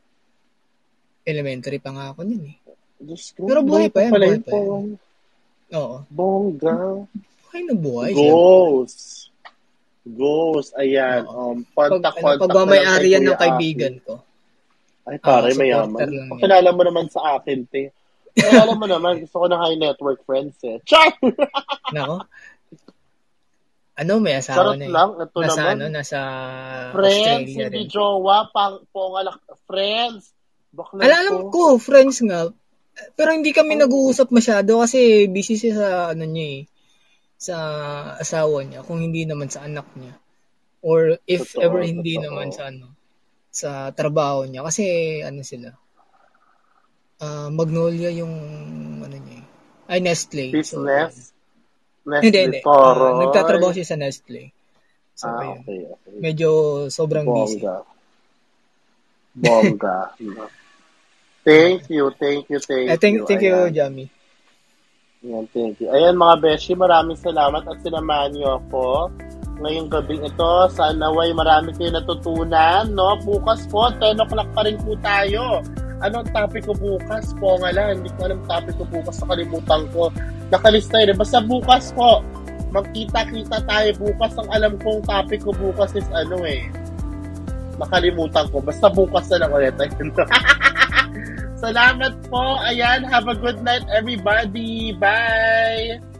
Elementary pa nga ako nun eh. Diyos ko, Pero buhay pa yan, pala buhay pa yan. Oo. Bongga. Okay na buhay. Ghost. Ghost. Ayan. Oo. Um, Pag, contact, ano, contact pag na lang mamay-ari kay yan ng kaibigan ko. Ay, pare, Ah, mayaman. Pakilala mo naman sa akin, te. Pakilala mo naman, gusto ko ng high network friends eh. Char! Nako. Ano, may asawa Charot na eh. lang, ito nasa naman. ano, nasa Friends, Australia hindi rin. jowa, pang, pongalak, friends. Bakla Alam, alam ko, friends nga. Pero hindi kami nag-uusap masyado kasi busy siya sa ano niya eh. Sa asawa niya. Kung hindi naman sa anak niya. Or if Totoo, ever hindi totoo. naman sa ano. Sa trabaho niya. Kasi ano sila. ah Magnolia yung ano niya eh. Ay, Nestle. So, Business. Nestle hindi, hindi. Toro. Ah, nagtatrabaho siya sa Nestle. So, Ah, okay, okay. Medyo sobrang busy. Bongga. Bongga. thank you, thank you, thank Eh, thank, you. thank you, Ayan. Jamie. Ayan, thank you. Ayan mga beshi, maraming salamat at sinamahan niyo ako ngayong gabi ito. Sana way marami kayo natutunan, no? Bukas po, 10 o'clock pa rin po tayo. Anong topic ko bukas po? Nga lang, hindi ko alam topic ko bukas. Nakalimutan ko. Nakalista yun. eh. Basta bukas po, magkita-kita tayo bukas. Ang alam kong topic ko bukas is ano eh. Nakalimutan ko. Basta bukas na lang ulit. Salamat po. Ayan, have a good night everybody. Bye!